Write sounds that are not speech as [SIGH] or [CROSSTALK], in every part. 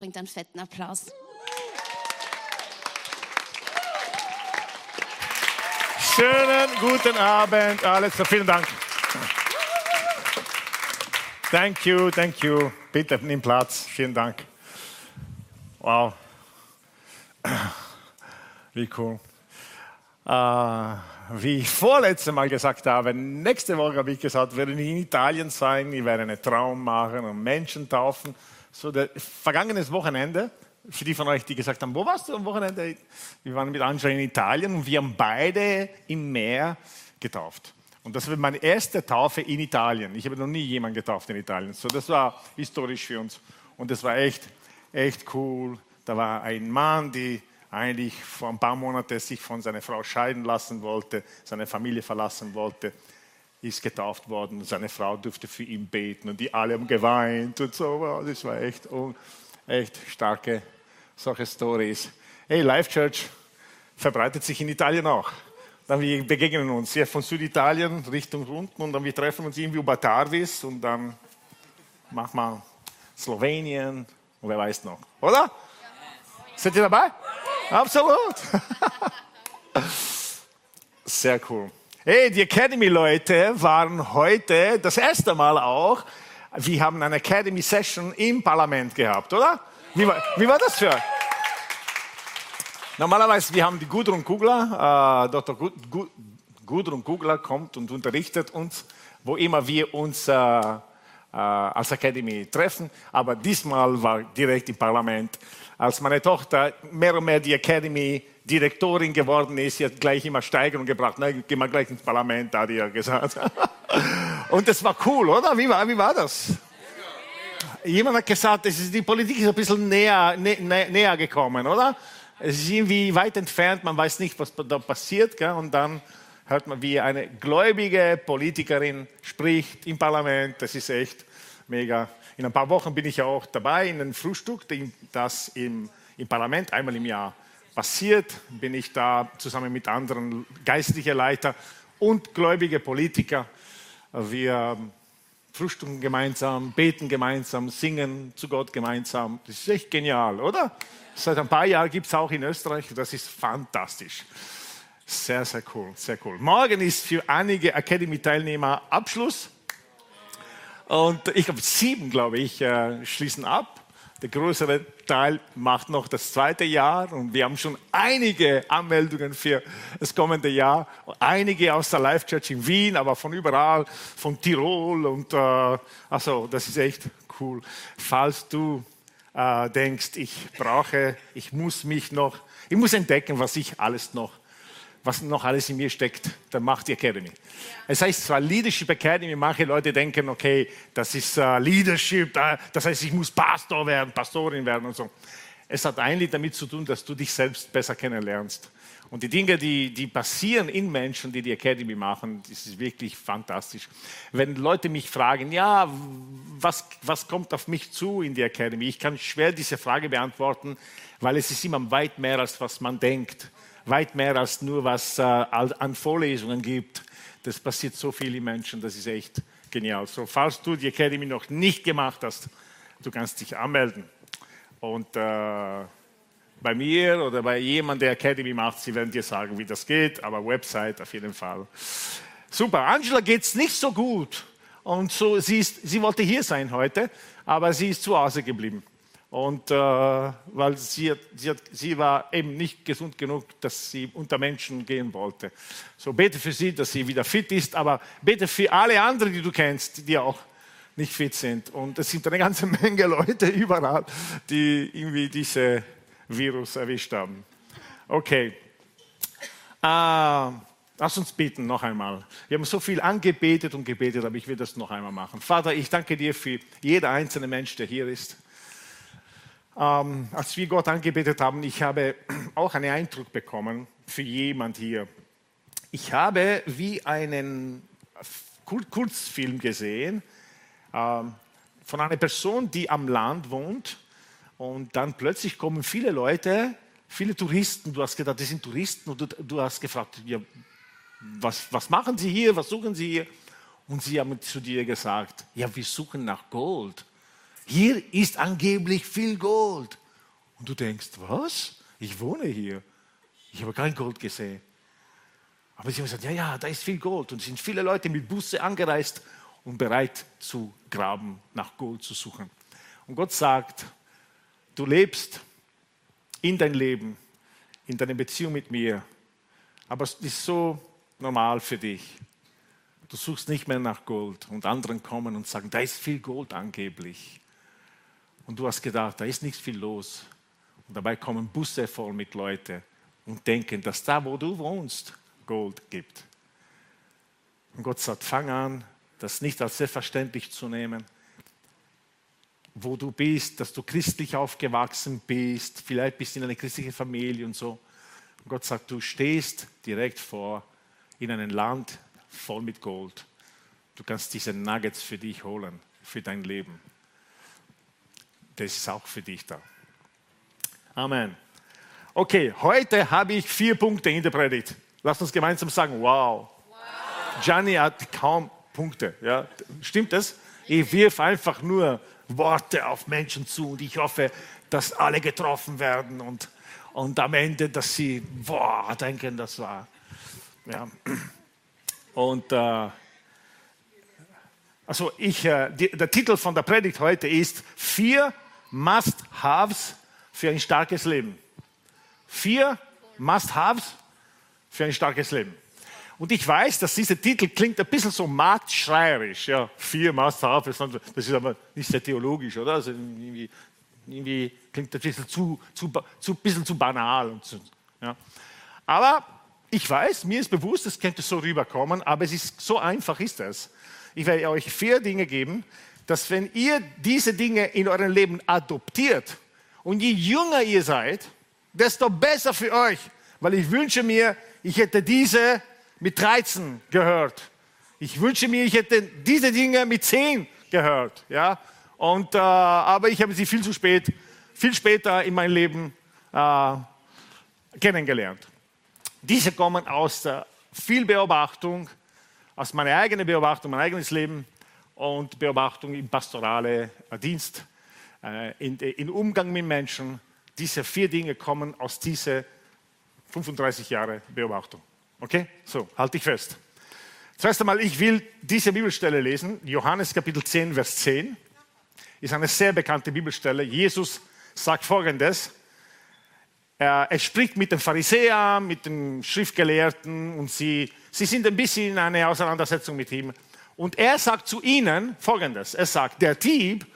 Bringt einen fetten Applaus. Schönen guten Abend, Alex. Vielen Dank. Thank you, thank you. Bitte nimm Platz. Vielen Dank. Wow. Wie cool. Äh, wie ich vorletzte Mal gesagt habe, nächste Woche habe ich gesagt, werde ich in Italien sein, ich werde einen Traum machen und Menschen taufen. So, das vergangenes Wochenende, für die von euch, die gesagt haben, wo warst du am Wochenende? Wir waren mit Angela in Italien und wir haben beide im Meer getauft. Und das war meine erste Taufe in Italien. Ich habe noch nie jemanden getauft in Italien. So, das war historisch für uns. Und das war echt, echt cool. Da war ein Mann, der eigentlich vor ein paar Monaten sich von seiner Frau scheiden lassen wollte, seine Familie verlassen wollte, ist getauft worden. Seine Frau durfte für ihn beten und die alle haben geweint und so. Das war echt, echt starke solche Stories. Hey, Life Church verbreitet sich in Italien auch. Dann wir begegnen uns hier von Süditalien Richtung unten und dann wir treffen uns irgendwie über Tarvis und dann machen wir Slowenien und wer weiß noch, oder? Seid ihr dabei? Absolut. [LAUGHS] Sehr cool. Hey, die Academy-Leute waren heute das erste Mal auch. Wir haben eine Academy-Session im Parlament gehabt, oder? Wie war, wie war das für? Normalerweise, wir haben die Gudrun Kugler, äh, Dr. Gudrun Kugler kommt und unterrichtet uns, wo immer wir uns äh, äh, als Academy treffen. Aber diesmal war direkt im Parlament. Als meine Tochter mehr und mehr die Academy Direktorin geworden ist, sie hat gleich immer Steigerung gebracht. Na, gehen wir gleich ins Parlament, hat er gesagt. [LAUGHS] und das war cool, oder? Wie war, wie war das? Jemand hat gesagt, die Politik ist ein bisschen näher, nä, näher gekommen, oder? Es ist irgendwie weit entfernt, man weiß nicht, was da passiert. Gell? Und dann hört man, wie eine gläubige Politikerin spricht im Parlament. Das ist echt mega. In ein paar Wochen bin ich auch dabei in einem Frühstück, das im, im Parlament einmal im Jahr passiert. Bin ich da zusammen mit anderen geistlichen Leitern und gläubige Politiker. Wir frühstücken gemeinsam, beten gemeinsam, singen zu Gott gemeinsam. Das ist echt genial, oder? Seit ein paar Jahren gibt es auch in Österreich. Das ist fantastisch. Sehr, sehr cool, sehr cool. Morgen ist für einige Academy-Teilnehmer Abschluss. Und ich habe sieben, glaube ich, äh, schließen ab. Der größere Teil macht noch das zweite Jahr und wir haben schon einige Anmeldungen für das kommende Jahr. Einige aus der Life Church in Wien, aber von überall, von Tirol und äh, also das ist echt cool. Falls du äh, denkst, ich brauche, ich muss mich noch, ich muss entdecken, was ich alles noch, was noch alles in mir steckt, dann macht die Academy. Es heißt zwar Leadership Academy, manche Leute denken, okay, das ist uh, Leadership, das heißt, ich muss Pastor werden, Pastorin werden und so. Es hat eigentlich damit zu tun, dass du dich selbst besser kennenlernst. Und die Dinge, die, die passieren in Menschen, die die Academy machen, das ist wirklich fantastisch. Wenn Leute mich fragen, ja, was, was kommt auf mich zu in die Academy? Ich kann schwer diese Frage beantworten, weil es ist immer weit mehr, als was man denkt. Weit mehr als nur, was äh, an Vorlesungen gibt. Das passiert so viel in Menschen, das ist echt genial. So, falls du die Academy noch nicht gemacht hast, du kannst dich anmelden. Und äh, bei mir oder bei jemandem, der Academy macht, sie werden dir sagen, wie das geht, aber Website auf jeden Fall. Super, Angela geht es nicht so gut. Und so, sie, ist, sie wollte hier sein heute, aber sie ist zu Hause geblieben. Und äh, weil sie, sie, sie war eben nicht gesund genug, dass sie unter Menschen gehen wollte. So bete für sie, dass sie wieder fit ist, aber bete für alle anderen, die du kennst, die auch nicht fit sind. Und es sind eine ganze [LAUGHS] Menge Leute überall, die irgendwie diese Virus erwischt haben. Okay. Äh, lass uns beten noch einmal. Wir haben so viel angebetet und gebetet, aber ich will das noch einmal machen. Vater, ich danke dir für jeder einzelne Mensch, der hier ist. Ähm, als wir Gott angebetet haben, ich habe [CLEARS THROAT] auch einen Eindruck bekommen für jemand hier. Ich habe wie einen Kurzfilm gesehen ähm, von einer Person, die am Land wohnt und dann plötzlich kommen viele Leute, viele Touristen. Du hast gedacht, das sind Touristen. Und du, du hast gefragt, ja, was, was machen sie hier? Was suchen sie hier? Und sie haben zu dir gesagt, ja, wir suchen nach Gold. Hier ist angeblich viel Gold. Und du denkst, was? Ich wohne hier. Ich habe kein Gold gesehen. Aber sie haben gesagt, ja, ja, da ist viel Gold. Und es sind viele Leute mit Busse angereist und bereit zu graben, nach Gold zu suchen. Und Gott sagt, du lebst in dein Leben, in deiner Beziehung mit mir, aber es ist so normal für dich. Du suchst nicht mehr nach Gold und anderen kommen und sagen, da ist viel Gold angeblich. Und du hast gedacht, da ist nichts viel los. Und dabei kommen Busse voll mit Leuten und denken, dass da, wo du wohnst, Gold gibt. Und Gott sagt, fang an, das nicht als selbstverständlich zu nehmen, wo du bist, dass du christlich aufgewachsen bist, vielleicht bist du in einer christlichen Familie und so. Und Gott sagt, du stehst direkt vor in einem Land voll mit Gold. Du kannst diese Nuggets für dich holen, für dein Leben. Das ist auch für dich da. Amen. Okay, heute habe ich vier Punkte in der Predigt. Lass uns gemeinsam sagen, wow. wow. Gianni hat kaum Punkte. Ja? Stimmt das? Ich wirf einfach nur Worte auf Menschen zu und ich hoffe, dass alle getroffen werden und, und am Ende, dass sie boah, denken, das war. Ja. Und äh, also ich, äh, die, der Titel von der Predigt heute ist Vier Must-Haves für ein starkes Leben. Vier Must-Haves für ein starkes Leben. Und ich weiß, dass dieser Titel klingt ein bisschen so marktschreierisch. Ja, vier Must-Haves, das ist aber nicht sehr theologisch, oder? Also irgendwie, irgendwie klingt das ein bisschen zu, zu, zu, bisschen zu banal. Und so, ja. Aber ich weiß, mir ist bewusst, es könnte so rüberkommen, aber es ist so einfach ist es. Ich werde euch vier Dinge geben, dass wenn ihr diese Dinge in eurem Leben adoptiert und je jünger ihr seid, desto besser für euch, weil ich wünsche mir, ich hätte diese mit 13 gehört. Ich wünsche mir, ich hätte diese Dinge mit 10 gehört, ja. Und äh, aber ich habe sie viel zu spät, viel später in meinem Leben äh, kennengelernt. Diese kommen aus der viel Beobachtung, aus meiner eigenen Beobachtung, mein eigenes Leben und Beobachtung im pastoralen Dienst, äh, in, in Umgang mit Menschen. Diese vier Dinge kommen aus dieser 35 Jahre Beobachtung. Okay? So, halte ich fest. Zuerst einmal, ich will diese Bibelstelle lesen. Johannes Kapitel 10, Vers 10. Ist eine sehr bekannte Bibelstelle. Jesus sagt folgendes. Er, spricht mit den Pharisäern, mit den Schriftgelehrten und sie, sie sind ein bisschen in einer Auseinandersetzung mit ihm. Und er sagt zu ihnen Folgendes. Er sagt, der Dieb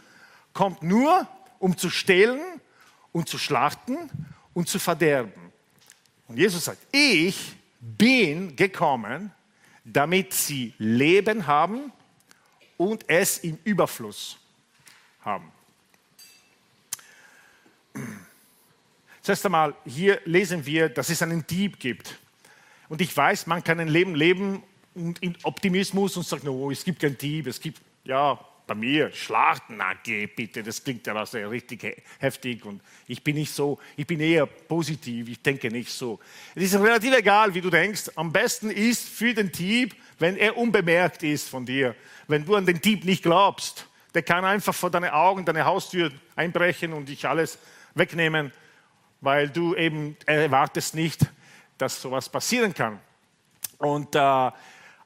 kommt nur, um zu stehlen und zu schlachten und zu verderben. Und Jesus sagt, ich bin gekommen, damit sie Leben haben und es im Überfluss haben. Zuerst einmal, hier lesen wir, dass es einen Dieb gibt. Und ich weiß, man kann ein Leben leben und in Optimismus und sagt, oh, es gibt keinen Dieb, es gibt, ja, bei mir, Schlachten, na bitte, das klingt ja was richtig heftig und ich bin nicht so, ich bin eher positiv, ich denke nicht so. Es ist relativ egal, wie du denkst. Am besten ist für den Dieb, wenn er unbemerkt ist von dir, wenn du an den Dieb nicht glaubst. Der kann einfach vor deine Augen, deine Haustür einbrechen und dich alles wegnehmen weil du eben erwartest nicht, dass sowas passieren kann. Und, äh,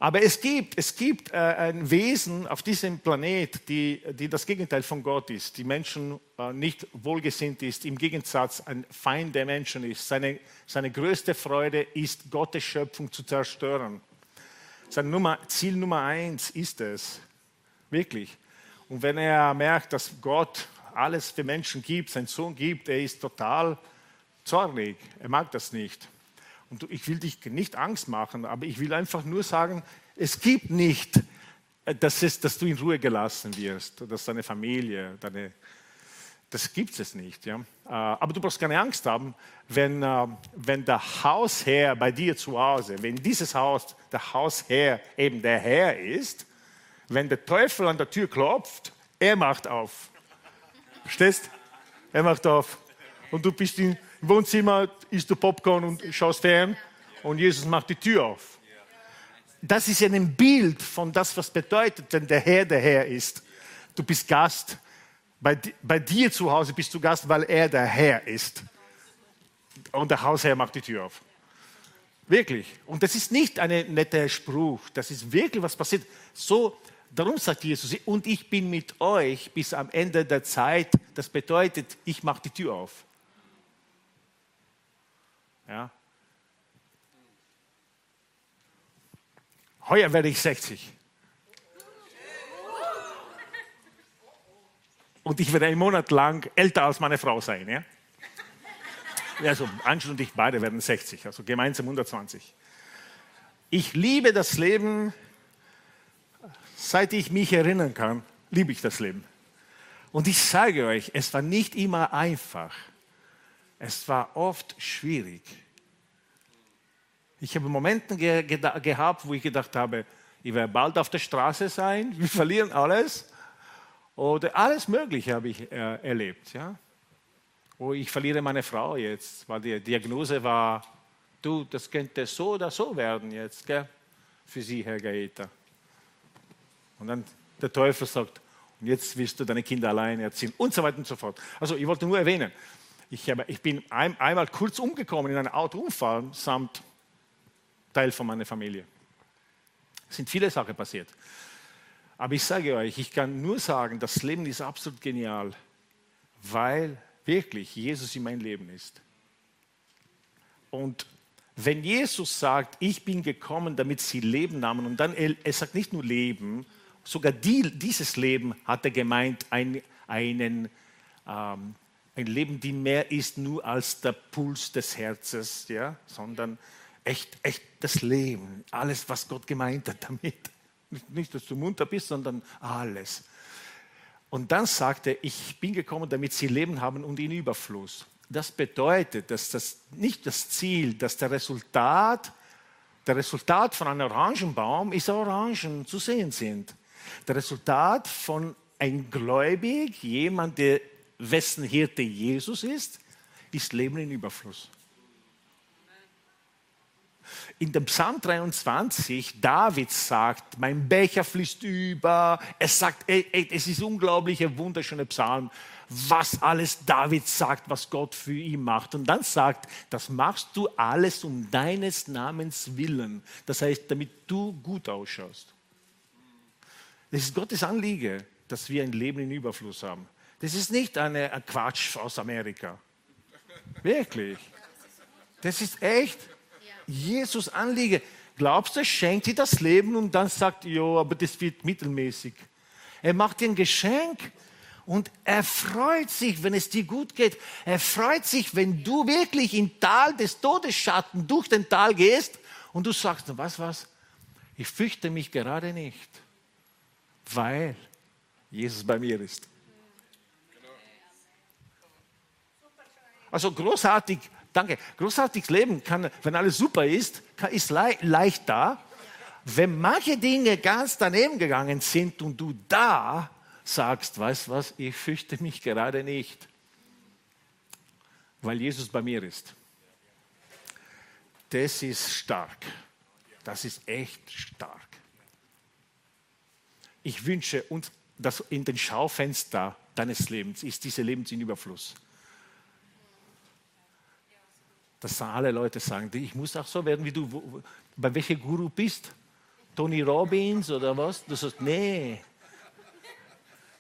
aber es gibt, es gibt äh, ein Wesen auf diesem Planet, die, die das Gegenteil von Gott ist, die Menschen äh, nicht wohlgesinnt ist, im Gegensatz ein Feind der Menschen ist. Seine, seine größte Freude ist, Gottes Schöpfung zu zerstören. Sein Nummer, Ziel Nummer eins ist es, wirklich. Und wenn er merkt, dass Gott alles für Menschen gibt, seinen Sohn gibt, er ist total zornig, er mag das nicht. Und ich will dich nicht Angst machen, aber ich will einfach nur sagen, es gibt nicht, äh, dass, es, dass du in Ruhe gelassen wirst, dass deine Familie, deine, das gibt es nicht. Ja? Äh, aber du brauchst keine Angst haben, wenn, äh, wenn der Hausherr bei dir zu Hause, wenn dieses Haus der Hausherr eben der Herr ist, wenn der Teufel an der Tür klopft, er macht auf. Verstehst? Er macht auf. Und du bist in, im Wohnzimmer isst du Popcorn und schaust fern und Jesus macht die Tür auf. Das ist ein Bild von das, was bedeutet, wenn der Herr der Herr ist. Du bist Gast Bei, bei dir zu Hause bist du Gast, weil er der Herr ist. Und der Hausherr macht die Tür auf. Wirklich. Und das ist nicht ein netter Spruch. Das ist wirklich was passiert. So, darum sagt Jesus, und ich bin mit euch bis am Ende der Zeit. Das bedeutet, ich mache die Tür auf. Ja. Heuer werde ich 60. Und ich werde einen Monat lang älter als meine Frau sein. Ja? Also Anschluss und ich beide werden 60, also gemeinsam 120. Ich liebe das Leben, seit ich mich erinnern kann, liebe ich das Leben. Und ich sage euch, es war nicht immer einfach. Es war oft schwierig. Ich habe Momente ge ge gehabt, wo ich gedacht habe, ich werde bald auf der Straße sein, [LAUGHS] wir verlieren alles. Oder alles Mögliche habe ich äh, erlebt. Ja? Wo ich verliere meine Frau jetzt, weil die Diagnose war, du, das könnte so oder so werden jetzt, gell? für Sie, Herr Gaeta. Und dann der Teufel sagt, und jetzt willst du deine Kinder alleine erziehen und so weiter und so fort. Also ich wollte nur erwähnen, ich, ich bin ein, einmal kurz umgekommen in einem Autounfall samt Teil von meiner Familie. Es sind viele Sachen passiert. Aber ich sage euch, ich kann nur sagen, das Leben ist absolut genial, weil wirklich Jesus in mein Leben ist. Und wenn Jesus sagt, ich bin gekommen, damit sie Leben nahmen, und dann, er sagt nicht nur Leben, sogar die, dieses Leben hat er gemeint, ein, einen, ähm, ein Leben, die mehr ist nur als der Puls des Herzens, ja, sondern echt, echt das Leben, alles, was Gott gemeint hat damit. Nicht, dass du munter bist, sondern alles. Und dann sagt er, ich bin gekommen, damit sie Leben haben und in Überfluss. Das bedeutet, dass das nicht das Ziel, dass der Resultat, der Resultat von einem Orangenbaum ist, Orangen zu sehen sind. Der Resultat von einem Gläubig, jemand, der wessen Hirte Jesus ist, ist Leben in Überfluss. In dem Psalm 23, David sagt, mein Becher fließt über. Es sagt, ey, ey, es ist unglaublich, ein wunderschöner Psalm, was alles David sagt, was Gott für ihn macht. Und dann sagt, das machst du alles um deines Namens willen. Das heißt, damit du gut ausschaust. Das ist Gottes Anliege, dass wir ein Leben in Überfluss haben. Das ist nicht eine, ein Quatsch aus Amerika. Wirklich. Das ist echt. Jesus Anliege. Glaubst du, er schenkt dir das Leben und dann sagt, ja, aber das wird mittelmäßig. Er macht dir ein Geschenk und er freut sich, wenn es dir gut geht. Er freut sich, wenn du wirklich im Tal des Todesschatten durch den Tal gehst und du sagst, was, was? Ich fürchte mich gerade nicht, weil Jesus bei mir ist. Also großartig Danke. Großartiges Leben kann, wenn alles super ist, kann, ist le leicht da. Wenn manche Dinge ganz daneben gegangen sind und du da sagst, weißt was, ich fürchte mich gerade nicht, weil Jesus bei mir ist. Das ist stark. Das ist echt stark. Ich wünsche uns, dass in den Schaufenster deines Lebens ist diese Lebens in Überfluss dass alle Leute sagen, ich muss auch so werden wie du. Bei welchem Guru bist? Tony Robbins oder was? Du sagst, nee.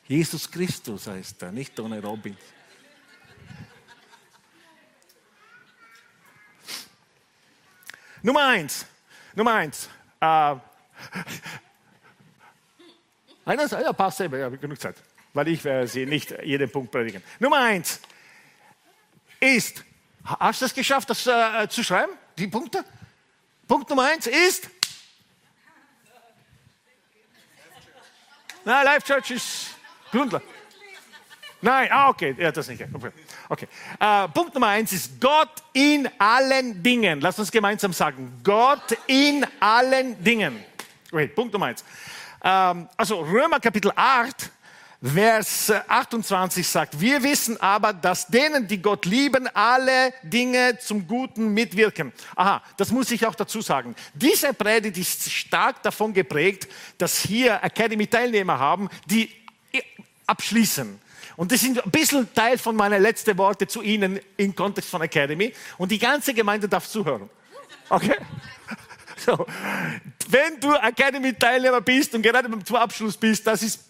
Jesus Christus heißt er, nicht Tony Robbins. Nummer eins. Nummer eins. Äh, einer ja, passt selber, ja, genug Zeit, weil ich werde sie nicht jeden Punkt predigen. Nummer eins ist Hast du es geschafft, das äh, zu schreiben? Die Punkte? Punkt Nummer eins ist. Nein, Life Church ist Grundlage. Nein, ah, okay, ja, das nicht. Okay. okay. Äh, Punkt Nummer eins ist Gott in allen Dingen. Lass uns gemeinsam sagen: Gott in allen Dingen. Okay, Punkt Nummer eins. Ähm, also Römer Kapitel 8 Vers 28 sagt, wir wissen aber, dass denen, die Gott lieben, alle Dinge zum Guten mitwirken. Aha, das muss ich auch dazu sagen. Diese Predigt ist stark davon geprägt, dass hier Academy-Teilnehmer haben, die abschließen. Und das sind ein bisschen Teil von meinen letzten Worten zu Ihnen im Kontext von Academy. Und die ganze Gemeinde darf zuhören. Okay? [LAUGHS] So. Wenn du Academy-Teilnehmer bist und gerade zum Abschluss bist, das ist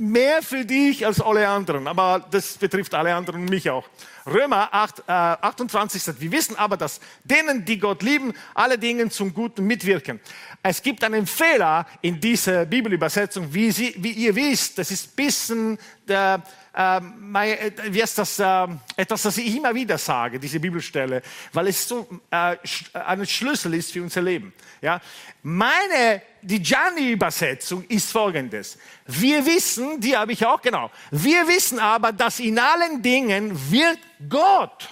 mehr für dich als alle anderen, aber das betrifft alle anderen und mich auch. Römer 8, äh, 28 sagt, wir wissen aber, dass denen, die Gott lieben, alle Dinge zum Guten mitwirken. Es gibt einen Fehler in dieser Bibelübersetzung, wie, Sie, wie ihr wisst, das ist ein bisschen der, ähm, äh, wie ist das, äh, etwas, das ich immer wieder sage, diese Bibelstelle, weil es so äh, ein Schlüssel ist für unser Leben. Ja? Meine, die Gianni-Übersetzung ist folgendes. Wir wissen, die habe ich auch genau, wir wissen aber, dass in allen Dingen wird Gott.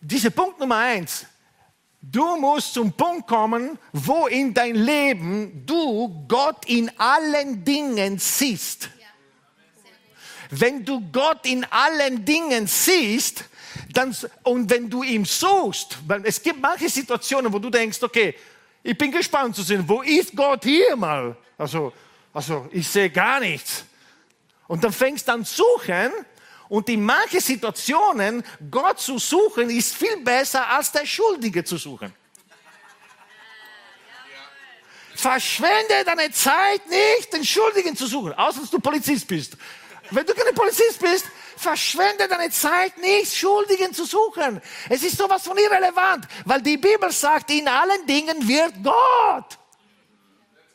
Dieser Punkt Nummer eins, Du musst zum Punkt kommen, wo in dein Leben du Gott in allen Dingen siehst. Wenn du Gott in allen Dingen siehst, dann, und wenn du ihn suchst, weil es gibt manche Situationen, wo du denkst, okay, ich bin gespannt zu sehen, wo ist Gott hier mal? Also, also ich sehe gar nichts. Und dann fängst du an zu suchen und in manchen Situationen Gott zu suchen ist viel besser als der Schuldige zu suchen. Verschwende deine Zeit nicht, den Schuldigen zu suchen, außer dass du Polizist bist. Wenn du kein Polizist bist, verschwende deine Zeit nicht, Schuldigen zu suchen. Es ist sowas von irrelevant, weil die Bibel sagt, in allen Dingen wird Gott.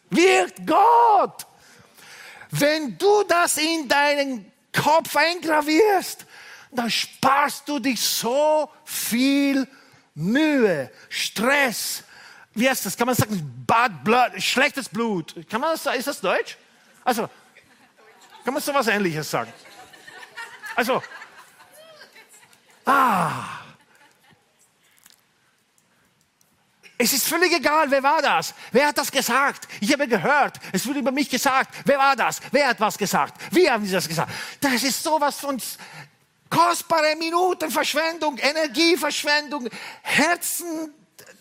Wird Gott. Wenn du das in deinen Kopf eingravierst, dann sparst du dich so viel Mühe, Stress. Wie heißt das? Kann man sagen, bad blood, schlechtes Blut. Kann man das sagen? Ist das Deutsch? Also, kann man so was Ähnliches sagen? Also, ah. Es ist völlig egal, wer war das? Wer hat das gesagt? Ich habe gehört, es wurde über mich gesagt. Wer war das? Wer hat was gesagt? Wie haben sie das gesagt? Das ist sowas von kostbare Minutenverschwendung, Energieverschwendung, Herzen,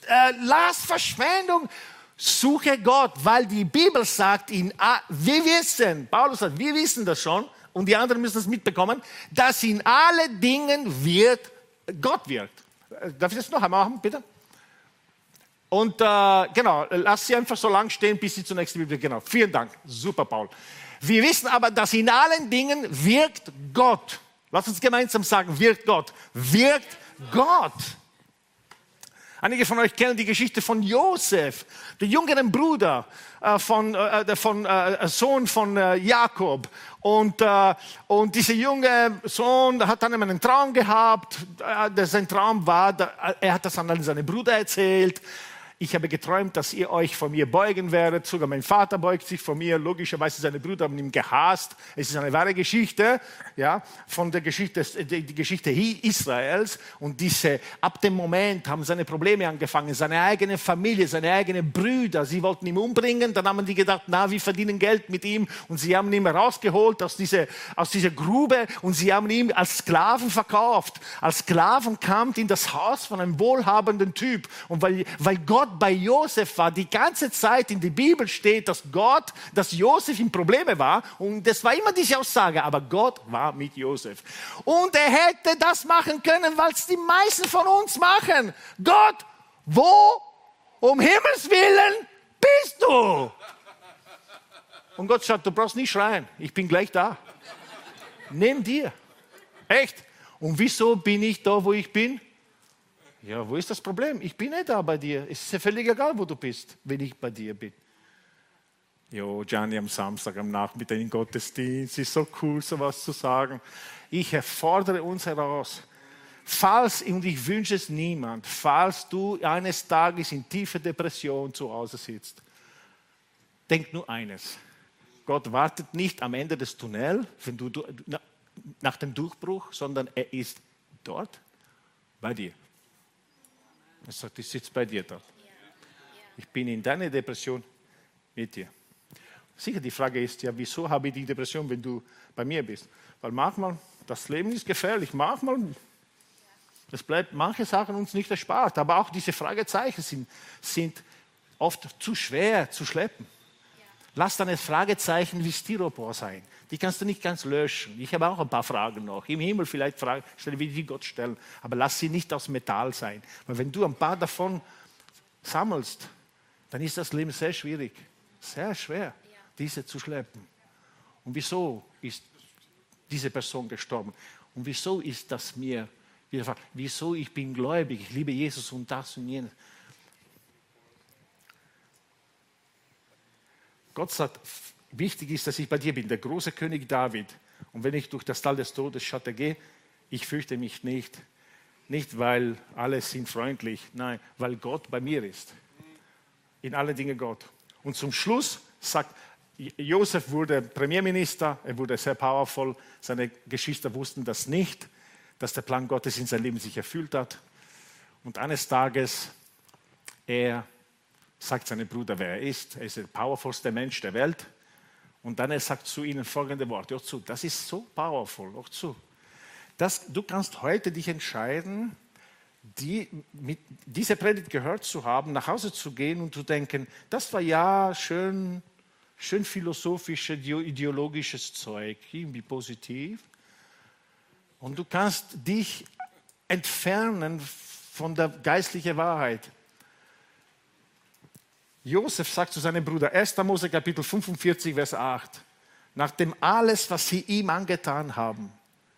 äh, Lastverschwendung. Suche Gott, weil die Bibel sagt, in, wir wissen, Paulus sagt, wir wissen das schon und die anderen müssen es mitbekommen, dass in alle Dingen wird, Gott wirkt. Darf ich das noch einmal machen, bitte? Und äh, genau, lass sie einfach so lang stehen, bis sie zur nächsten Bibel. Genau, vielen Dank. Super, Paul. Wir wissen aber, dass in allen Dingen wirkt Gott. Lass uns gemeinsam sagen, wirkt Gott. Wirkt Gott. Einige von euch kennen die Geschichte von Josef, der jüngeren Bruder äh, von, äh, von äh, Sohn von äh, Jakob. Und, äh, und dieser junge Sohn hat dann einen Traum gehabt. Äh, sein Traum war, er hat das an seine Bruder erzählt ich habe geträumt, dass ihr euch vor mir beugen werdet. Sogar mein Vater beugt sich vor mir. Logischerweise seine Brüder haben ihn gehasst. Es ist eine wahre Geschichte, ja, von der Geschichte, die, Geschichte Israels. Und diese, ab dem Moment haben seine Probleme angefangen. Seine eigene Familie, seine eigenen Brüder, sie wollten ihn umbringen. Dann haben die gedacht, na, wir verdienen Geld mit ihm. Und sie haben ihn rausgeholt aus dieser, aus dieser Grube und sie haben ihn als Sklaven verkauft. Als Sklaven kam in das Haus von einem wohlhabenden Typ. Und weil, weil Gott Gott bei Josef war, die ganze Zeit in der Bibel steht, dass Gott, dass Josef in Probleme war. Und das war immer diese Aussage, aber Gott war mit Josef. Und er hätte das machen können, es die meisten von uns machen. Gott, wo um Himmels Willen bist du? Und Gott sagt, du brauchst nicht schreien, ich bin gleich da. Nimm dir. Echt. Und wieso bin ich da, wo ich bin? Ja, wo ist das Problem? Ich bin nicht da bei dir. Es ist ja völlig egal, wo du bist, wenn ich bei dir bin. Jo, Gianni am Samstag am Nachmittag im Gottesdienst, ist so cool, sowas zu sagen. Ich erfordere uns heraus. Falls, und ich wünsche es niemand, falls du eines Tages in tiefer Depression zu Hause sitzt, denk nur eines. Gott wartet nicht am Ende des Tunnels, wenn du, nach dem Durchbruch, sondern er ist dort bei dir. Er sagt, ich sitze bei dir dort. Ich bin in deiner Depression mit dir. Sicher, die Frage ist ja, wieso habe ich die Depression, wenn du bei mir bist? Weil manchmal, das Leben ist gefährlich, manchmal, es bleibt manche Sachen uns nicht erspart, aber auch diese Fragezeichen sind, sind oft zu schwer zu schleppen. Lass deine Fragezeichen wie Styropor sein. Die kannst du nicht ganz löschen. Ich habe auch ein paar Fragen noch. Im Himmel vielleicht Fragen stellen, wie die Gott stellen. Aber lass sie nicht aus Metall sein. Weil wenn du ein paar davon sammelst, dann ist das Leben sehr schwierig. Sehr schwer, diese zu schleppen. Und wieso ist diese Person gestorben? Und wieso ist das mir? Wieso ich bin gläubig, ich liebe Jesus und das und jenes. Gott sagt, wichtig ist, dass ich bei dir bin, der große König David. Und wenn ich durch das Tal des Todes Schatten gehe, ich fürchte mich nicht. Nicht, weil alle sind freundlich, nein, weil Gott bei mir ist. In allen Dingen Gott. Und zum Schluss sagt, Josef wurde Premierminister, er wurde sehr powerful, seine Geschwister wussten das nicht, dass der Plan Gottes in seinem Leben sich erfüllt hat. Und eines Tages, er sagt seinem Bruder, wer er ist. Er ist der powerfulste Mensch der Welt. Und dann er sagt zu ihnen folgende Worte. Hör zu, das ist so powerful. Hör zu. Das, du kannst heute dich entscheiden, die, mit dieser Predigt gehört zu haben, nach Hause zu gehen und zu denken, das war ja schön, schön philosophisches, ideologisches Zeug, irgendwie positiv. Und du kannst dich entfernen von der geistlichen Wahrheit. Josef sagt zu seinem Bruder, 1. Mose Kapitel 45, Vers 8, nachdem alles, was sie ihm angetan haben,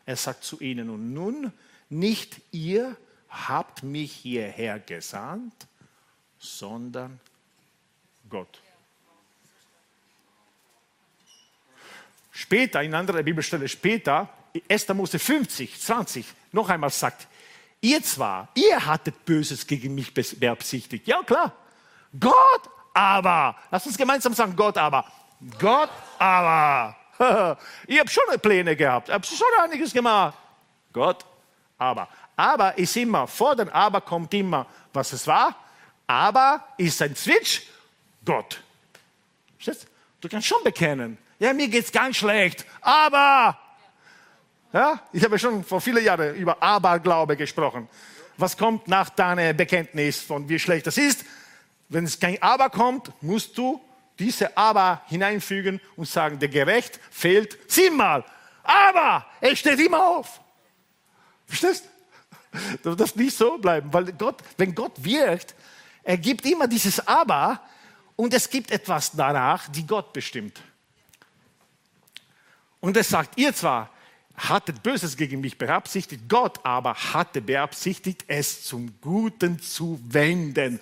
er sagt zu ihnen, und nun nicht ihr habt mich hierher gesandt, sondern Gott. Später, in anderer Bibelstelle später, 1. Mose 50, 20, noch einmal sagt, ihr zwar, ihr hattet Böses gegen mich beabsichtigt. Ja, klar. Gott aber. Lass uns gemeinsam sagen, Gott aber. Gott aber. [LAUGHS] Ihr habt schon Pläne gehabt, ihr habt schon einiges gemacht. Gott aber. Aber ist immer, vor dem Aber kommt immer, was es war. Aber ist ein Switch, Gott. Du kannst schon bekennen. Ja, mir geht's ganz schlecht. Aber. Ja, ich habe schon vor vielen Jahren über Aberglaube gesprochen. Was kommt nach deinem Bekenntnis von wie schlecht das ist? Wenn es kein Aber kommt, musst du diese Aber hineinfügen und sagen, der Gerecht fehlt siebenmal. Aber er steht immer auf. Verstehst? Du darfst nicht so bleiben, weil Gott, wenn Gott wirkt, er gibt immer dieses Aber und es gibt etwas danach, die Gott bestimmt. Und er sagt, ihr zwar, hattet Böses gegen mich beabsichtigt, Gott aber hatte beabsichtigt, es zum Guten zu wenden.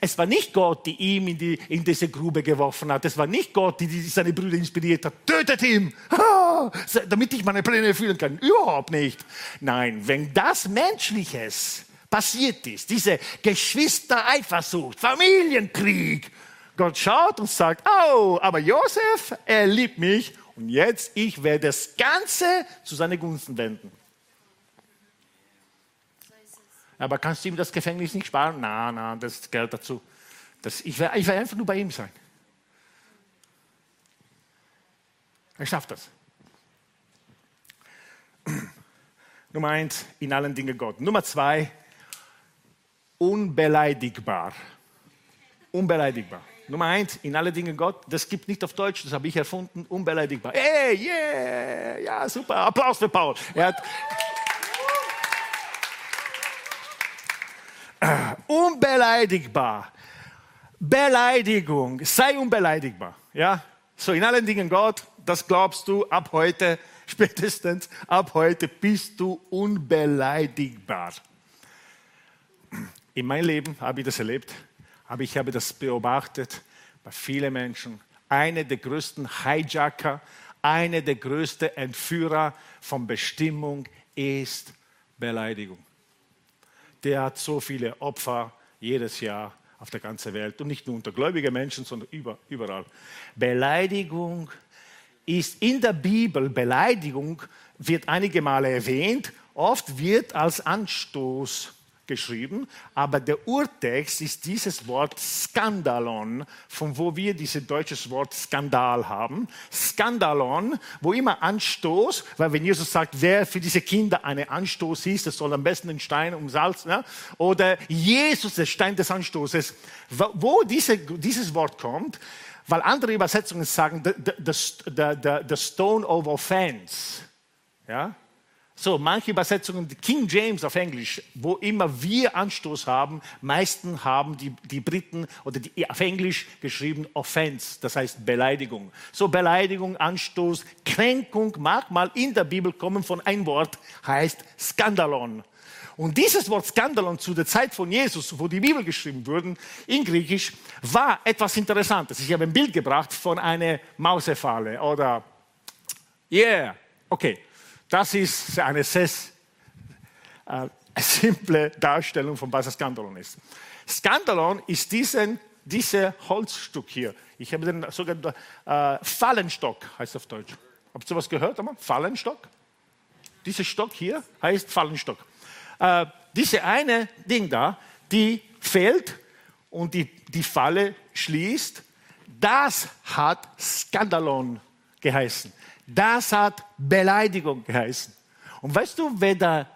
Es war nicht Gott, die ihm in, die, in diese Grube geworfen hat. Es war nicht Gott, die, die seine Brüder inspiriert hat. Tötet ihn, ah, damit ich meine Pläne erfüllen kann. Überhaupt nicht. Nein, wenn das Menschliches passiert ist, diese Geschwistereifersucht, Familienkrieg, Gott schaut und sagt, oh, aber Josef, er liebt mich und jetzt, ich werde das Ganze zu seinen Gunsten wenden. Aber kannst du ihm das Gefängnis nicht sparen? Nein, nein, das Geld dazu. Das, ich werde ich einfach nur bei ihm sein. Er schafft das. [CLEARS THROAT] Nummer eins, in allen Dingen Gott. Nummer zwei, unbeleidigbar. Unbeleidigbar. Nummer eins, in alle Dinge Gott. Das gibt nicht auf Deutsch, das habe ich erfunden, unbeleidigbar. Hey, yeah, ja, super. Applaus für Paul. Er hat [CLEARS THROAT] unbeleidigbar. Beleidigung, sei unbeleidigbar. Ja, so in allen Dingen Gott, das glaubst du ab heute, [LAUGHS] spätestens ab heute bist du unbeleidigbar. In meinem Leben habe ich das erlebt aber ich habe das beobachtet bei vielen Menschen. Eine der größten Hijacker, eine der größten Entführer von Bestimmung ist Beleidigung. Der hat so viele Opfer jedes Jahr auf der ganzen Welt und nicht nur unter gläubigen Menschen, sondern überall. Beleidigung ist in der Bibel, Beleidigung wird einige Male erwähnt, oft wird als Anstoß geschrieben, aber der Urtext ist dieses Wort Skandalon, von wo wir dieses deutsche Wort Skandal haben. Skandalon, wo immer Anstoß, weil wenn Jesus sagt, wer für diese Kinder eine Anstoß ist, das soll am besten ein Stein um Salz, ne? oder Jesus, der Stein des Anstoßes, wo diese, dieses Wort kommt, weil andere Übersetzungen sagen, the, the, the, the stone of offense. Ja? So, manche Übersetzungen, King James auf Englisch, wo immer wir Anstoß haben, meisten haben die, die Briten oder die, auf Englisch geschrieben Offense, das heißt Beleidigung. So, Beleidigung, Anstoß, Kränkung mag mal in der Bibel kommen von ein Wort, heißt Skandalon. Und dieses Wort Skandalon zu der Zeit von Jesus, wo die Bibel geschrieben wurde, in Griechisch, war etwas Interessantes. Ich habe ein Bild gebracht von einer Mausefalle oder, yeah, okay. Das ist eine sehr äh, simple Darstellung von was Skandalon ist. Skandalon ist diesen, dieses Holzstück hier. Ich habe den sogenannten äh, Fallenstock, heißt auf Deutsch. Habt ihr sowas gehört? Einmal? Fallenstock? Dieser Stock hier heißt Fallenstock. Äh, diese eine Ding da, die fällt und die, die Falle schließt, das hat Skandalon geheißen. Das hat Beleidigung geheißen. Und weißt du, wer da,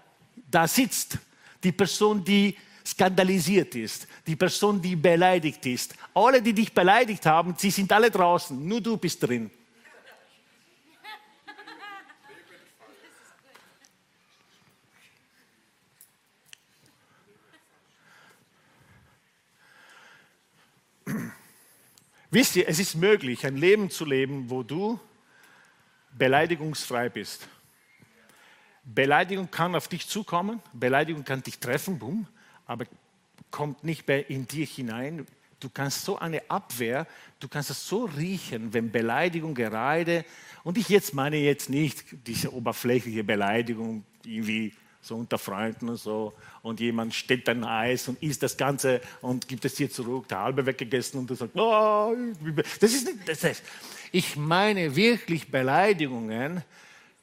da sitzt? Die Person, die skandalisiert ist, die Person, die beleidigt ist. Alle, die dich beleidigt haben, sie sind alle draußen, nur du bist drin. Wisst ihr, es ist möglich, ein Leben zu leben, wo du beleidigungsfrei bist. Beleidigung kann auf dich zukommen, Beleidigung kann dich treffen, boom, aber kommt nicht mehr in dir hinein. Du kannst so eine Abwehr, du kannst es so riechen, wenn Beleidigung gerade, und ich jetzt meine jetzt nicht diese oberflächliche Beleidigung, irgendwie so unter Freunden und so, und jemand stellt ein Eis und isst das Ganze und gibt es dir zurück, der halbe weggegessen und du sagst, oh, das ist nicht, das ist, ich meine wirklich Beleidigungen,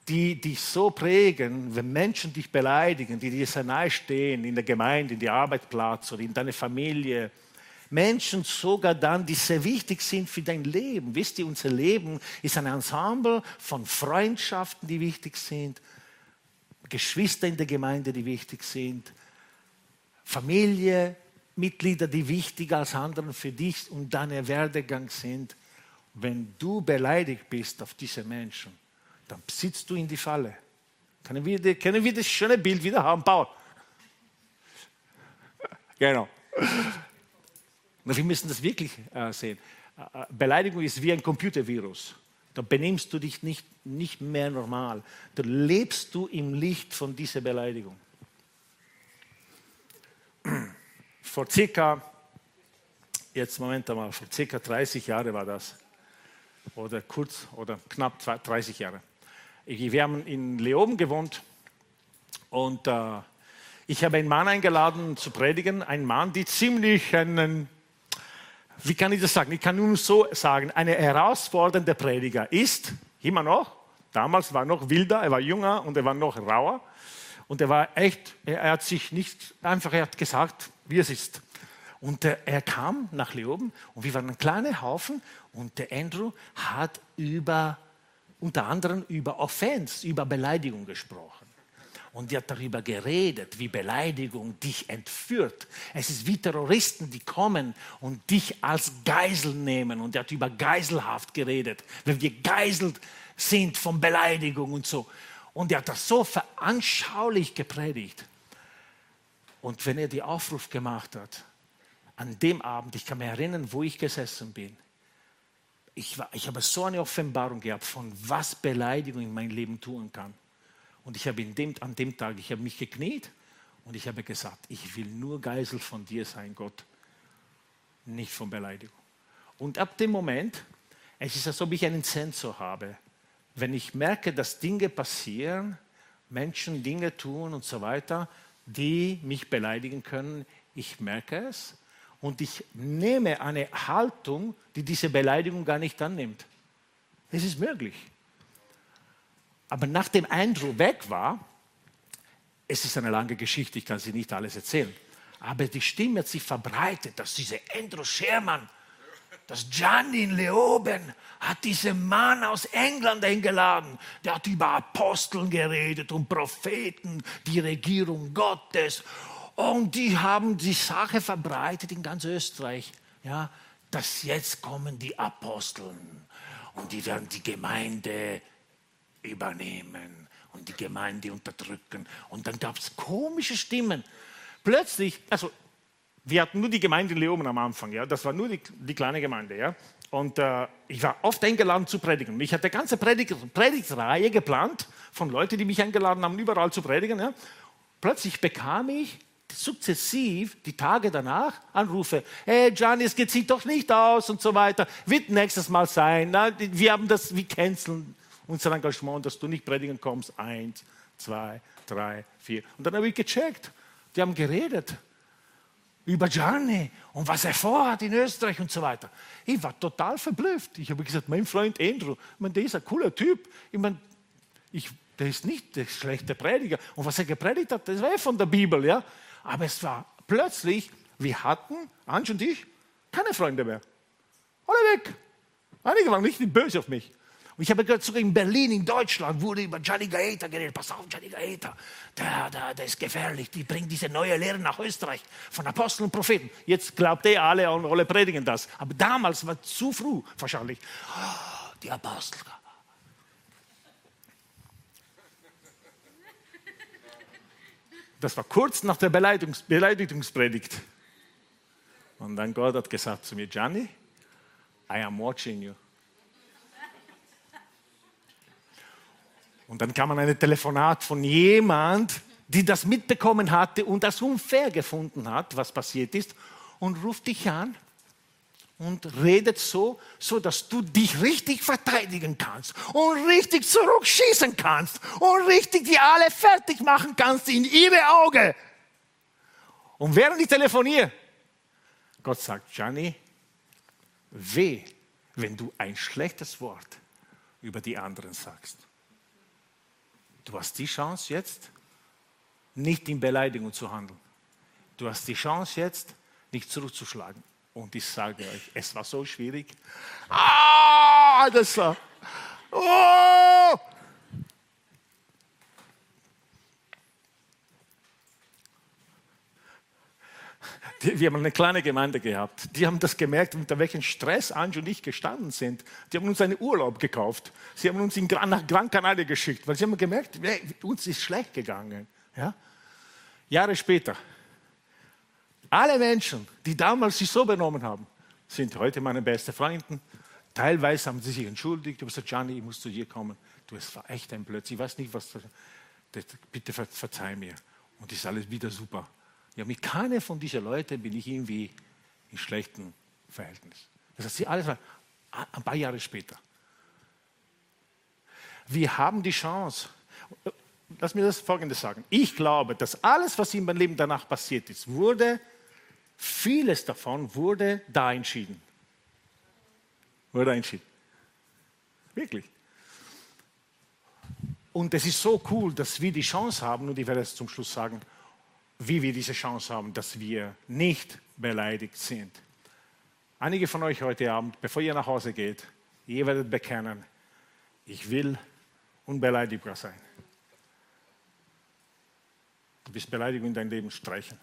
die dich so prägen, wenn Menschen dich beleidigen, die dir sehr nahe stehen, in der Gemeinde, in der Arbeitsplatz oder in deiner Familie. Menschen sogar dann, die sehr wichtig sind für dein Leben. Wisst ihr, unser Leben ist ein Ensemble von Freundschaften, die wichtig sind, Geschwister in der Gemeinde, die wichtig sind, Familie, Mitglieder, die wichtiger als anderen für dich und deinen Werdegang sind wenn du beleidigt bist auf diese Menschen, dann sitzt du in die Falle. Können wir, können wir das schöne Bild wieder haben, Paul? [LAUGHS] Genau. Wir müssen das wirklich äh, sehen. Äh, äh, Beleidigung ist wie ein Computervirus. Da benimmst du dich nicht, nicht mehr normal. Da lebst du im Licht von dieser Beleidigung. [CLEARS THROAT] Vor circa, jetzt Moment einmal, vor circa 30 Jahren war das oder kurz oder knapp 30 Jahre. Wir haben in Leoben gewohnt und äh, ich habe einen Mann eingeladen zu predigen, einen Mann, der ziemlich einen, wie kann ich das sagen? Ich kann nur so sagen, eine herausfordernde Prediger ist, immer noch, damals war noch wilder, er war jünger und er war noch rauer und er war echt, er hat sich nicht einfach, er hat gesagt, wie es ist. Und er, er kam nach Leoben und wir waren ein kleiner Haufen und der Andrew hat über, unter anderem über Offense, über Beleidigung gesprochen. Und er hat darüber geredet, wie Beleidigung dich entführt. Es ist wie Terroristen, die kommen und dich als Geisel nehmen. Und er hat über Geiselhaft geredet, wenn wir geiselt sind von Beleidigung und so. Und er hat das so veranschaulich gepredigt. Und wenn er die Aufruf gemacht hat, an dem Abend, ich kann mich erinnern, wo ich gesessen bin, ich, war, ich habe so eine Offenbarung gehabt, von was Beleidigung in meinem Leben tun kann. Und ich habe dem, an dem Tag, ich habe mich gekniet und ich habe gesagt, ich will nur Geisel von dir sein, Gott, nicht von Beleidigung. Und ab dem Moment, es ist, als ob ich einen Sensor habe. Wenn ich merke, dass Dinge passieren, Menschen Dinge tun und so weiter, die mich beleidigen können, ich merke es und ich nehme eine Haltung, die diese Beleidigung gar nicht annimmt. Es ist möglich. Aber nachdem Andrew weg war, es ist eine lange Geschichte, ich kann sie nicht alles erzählen, aber die Stimme hat sich verbreitet, dass dieser Andrew Sherman, dass Gianni Leoben hat diesen Mann aus England eingeladen, der hat über Aposteln geredet und Propheten, die Regierung Gottes und die haben die Sache verbreitet in ganz Österreich. Ja, dass jetzt kommen die Aposteln und die werden die Gemeinde übernehmen und die Gemeinde unterdrücken. Und dann gab es komische Stimmen. Plötzlich, also wir hatten nur die Gemeinde in Leoben am Anfang, ja, das war nur die, die kleine Gemeinde, ja. Und äh, ich war oft eingeladen zu predigen. Ich hatte eine ganze Predigt, Predigtreihe geplant von Leuten, die mich eingeladen haben, überall zu predigen. Ja. Plötzlich bekam ich sukzessiv die Tage danach Anrufe. Hey, Gianni, es geht sich doch nicht aus und so weiter. Wird nächstes Mal sein. Na, wir haben das, wir canceln unser Engagement, dass du nicht predigen kommst. Eins, zwei, drei, vier. Und dann habe ich gecheckt. Die haben geredet über Gianni und was er vorhat in Österreich und so weiter. Ich war total verblüfft. Ich habe gesagt, mein Freund Andrew, ich meine, der ist ein cooler Typ. Ich meine, ich, der ist nicht der schlechte Prediger. Und was er gepredigt hat, das war eh von der Bibel. Ja? Aber es war plötzlich, wir hatten, Ange und ich, keine Freunde mehr. Alle weg. Einige waren nicht böse auf mich. Und ich habe gehört, sogar in Berlin, in Deutschland, wurde über Gianni Gaeta geredet. Pass auf, Gianni Gaeta, der, der, der ist gefährlich. Die bringen diese neue Lehre nach Österreich von Aposteln und Propheten. Jetzt glaubt ihr alle und alle predigen das. Aber damals war zu früh wahrscheinlich. Oh, die Apostel. Das war kurz nach der Beleidigungs Beleidigungspredigt. Und dann Gott hat gesagt zu mir, Gianni, I am watching you. Und dann kam ein Telefonat von jemand, die das mitbekommen hatte und das unfair gefunden hat, was passiert ist, und ruft dich an und redet so, so dass du dich richtig verteidigen kannst und richtig zurückschießen kannst und richtig die alle fertig machen kannst in ihre Augen. Und während ich telefoniere, Gott sagt, Gianni, weh, wenn du ein schlechtes Wort über die anderen sagst. Du hast die Chance jetzt, nicht in Beleidigung zu handeln. Du hast die Chance jetzt, nicht zurückzuschlagen. Und ich sage euch, es war so schwierig. Ah, das war. Oh! Wir haben eine kleine Gemeinde gehabt. Die haben das gemerkt, unter welchem Stress Ange und ich gestanden sind. Die haben uns einen Urlaub gekauft. Sie haben uns in nach Gran Canaria geschickt, weil sie haben gemerkt, uns ist schlecht gegangen. Ja? Jahre später, alle Menschen, die damals sich so benommen haben, sind heute meine besten Freunde. Teilweise haben sie sich entschuldigt. Ich habe gesagt, Gianni, ich muss zu dir kommen. Du, es war echt ein Blödsinn. Ich weiß nicht, was. Bitte verzeih mir. Und ist alles wieder super. Ja, mit keiner von diesen Leuten bin ich irgendwie in schlechtem Verhältnis. Das heißt, sie alles war ein paar Jahre später. Wir haben die Chance. Lass mir das Folgendes sagen. Ich glaube, dass alles, was in meinem Leben danach passiert ist, wurde, vieles davon wurde da entschieden. Wurde entschieden. Wirklich. Und es ist so cool, dass wir die Chance haben, und ich werde es zum Schluss sagen, wie wir diese Chance haben, dass wir nicht beleidigt sind. Einige von euch heute Abend, bevor ihr nach Hause geht, ihr werdet bekennen, ich will unbeleidigbar sein. Du bist beleidigt in dein Leben streichen.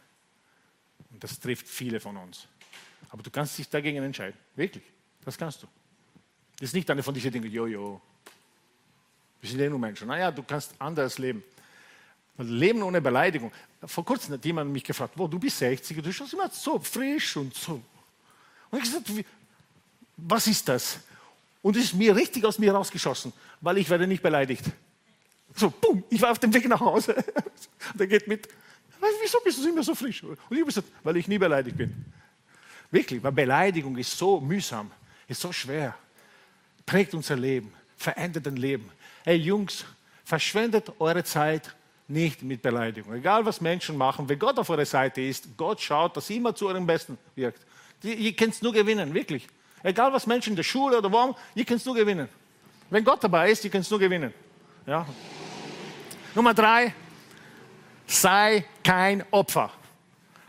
Und das trifft viele von uns. Aber du kannst dich dagegen entscheiden. Wirklich. Das kannst du. Das ist nicht eine von diesen Dingen, jojo. Wir sind eh nur Menschen. Naja, du kannst anders leben. Leben ohne Beleidigung. Vor kurzem hat jemand mich gefragt, wo du bist 60, du schaust immer so frisch und so. Und ich gesagt, was ist das? Und es ist mir richtig aus mir rausgeschossen, weil ich werde nicht beleidigt. So, boom, ich war auf dem Weg nach Hause. [LAUGHS] Der geht mit, wieso bist du immer so frisch? Und ich habe gesagt, weil ich nie beleidigt bin. Wirklich, weil Beleidigung ist so mühsam, ist so schwer, prägt unser Leben, verändert ein Leben. Hey Jungs, verschwendet eure Zeit nicht mit Beleidigung. Egal was Menschen machen, wenn Gott auf eurer Seite ist, Gott schaut, dass immer zu eurem Besten wirkt. Ihr könnt es nur gewinnen, wirklich. Egal was Menschen in der Schule oder wo, ihr könnt es nur gewinnen. Wenn Gott dabei ist, ihr könnt es nur gewinnen. Ja. Nummer drei, sei kein Opfer.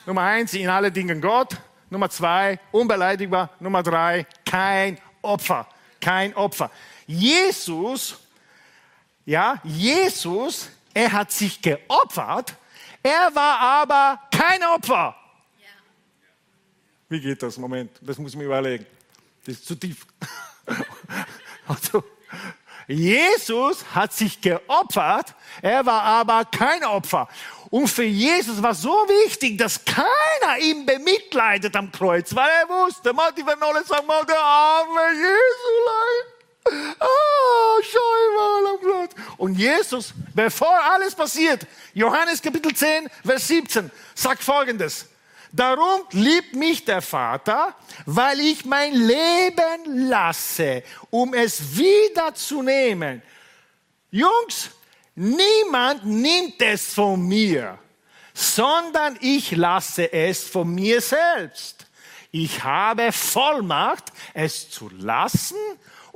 Nummer eins, in alle Dingen Gott. Nummer zwei, unbeleidigbar. Nummer drei, kein Opfer. Kein Opfer. Jesus, ja, Jesus er hat sich geopfert, er war aber kein Opfer. Wie geht das? Moment, das muss ich mir überlegen. Das ist zu tief. [LAUGHS] also, Jesus hat sich geopfert, er war aber kein Opfer. Und für Jesus war so wichtig, dass keiner ihn bemitleidet am Kreuz, weil er wusste, man, die werden alle sagen, mal, der arme Jesulein. Ah, schau mal am Kreuz. Und Jesus, bevor alles passiert, Johannes Kapitel 10, Vers 17, sagt folgendes. Darum liebt mich der Vater, weil ich mein Leben lasse, um es wiederzunehmen. Jungs, niemand nimmt es von mir, sondern ich lasse es von mir selbst. Ich habe Vollmacht, es zu lassen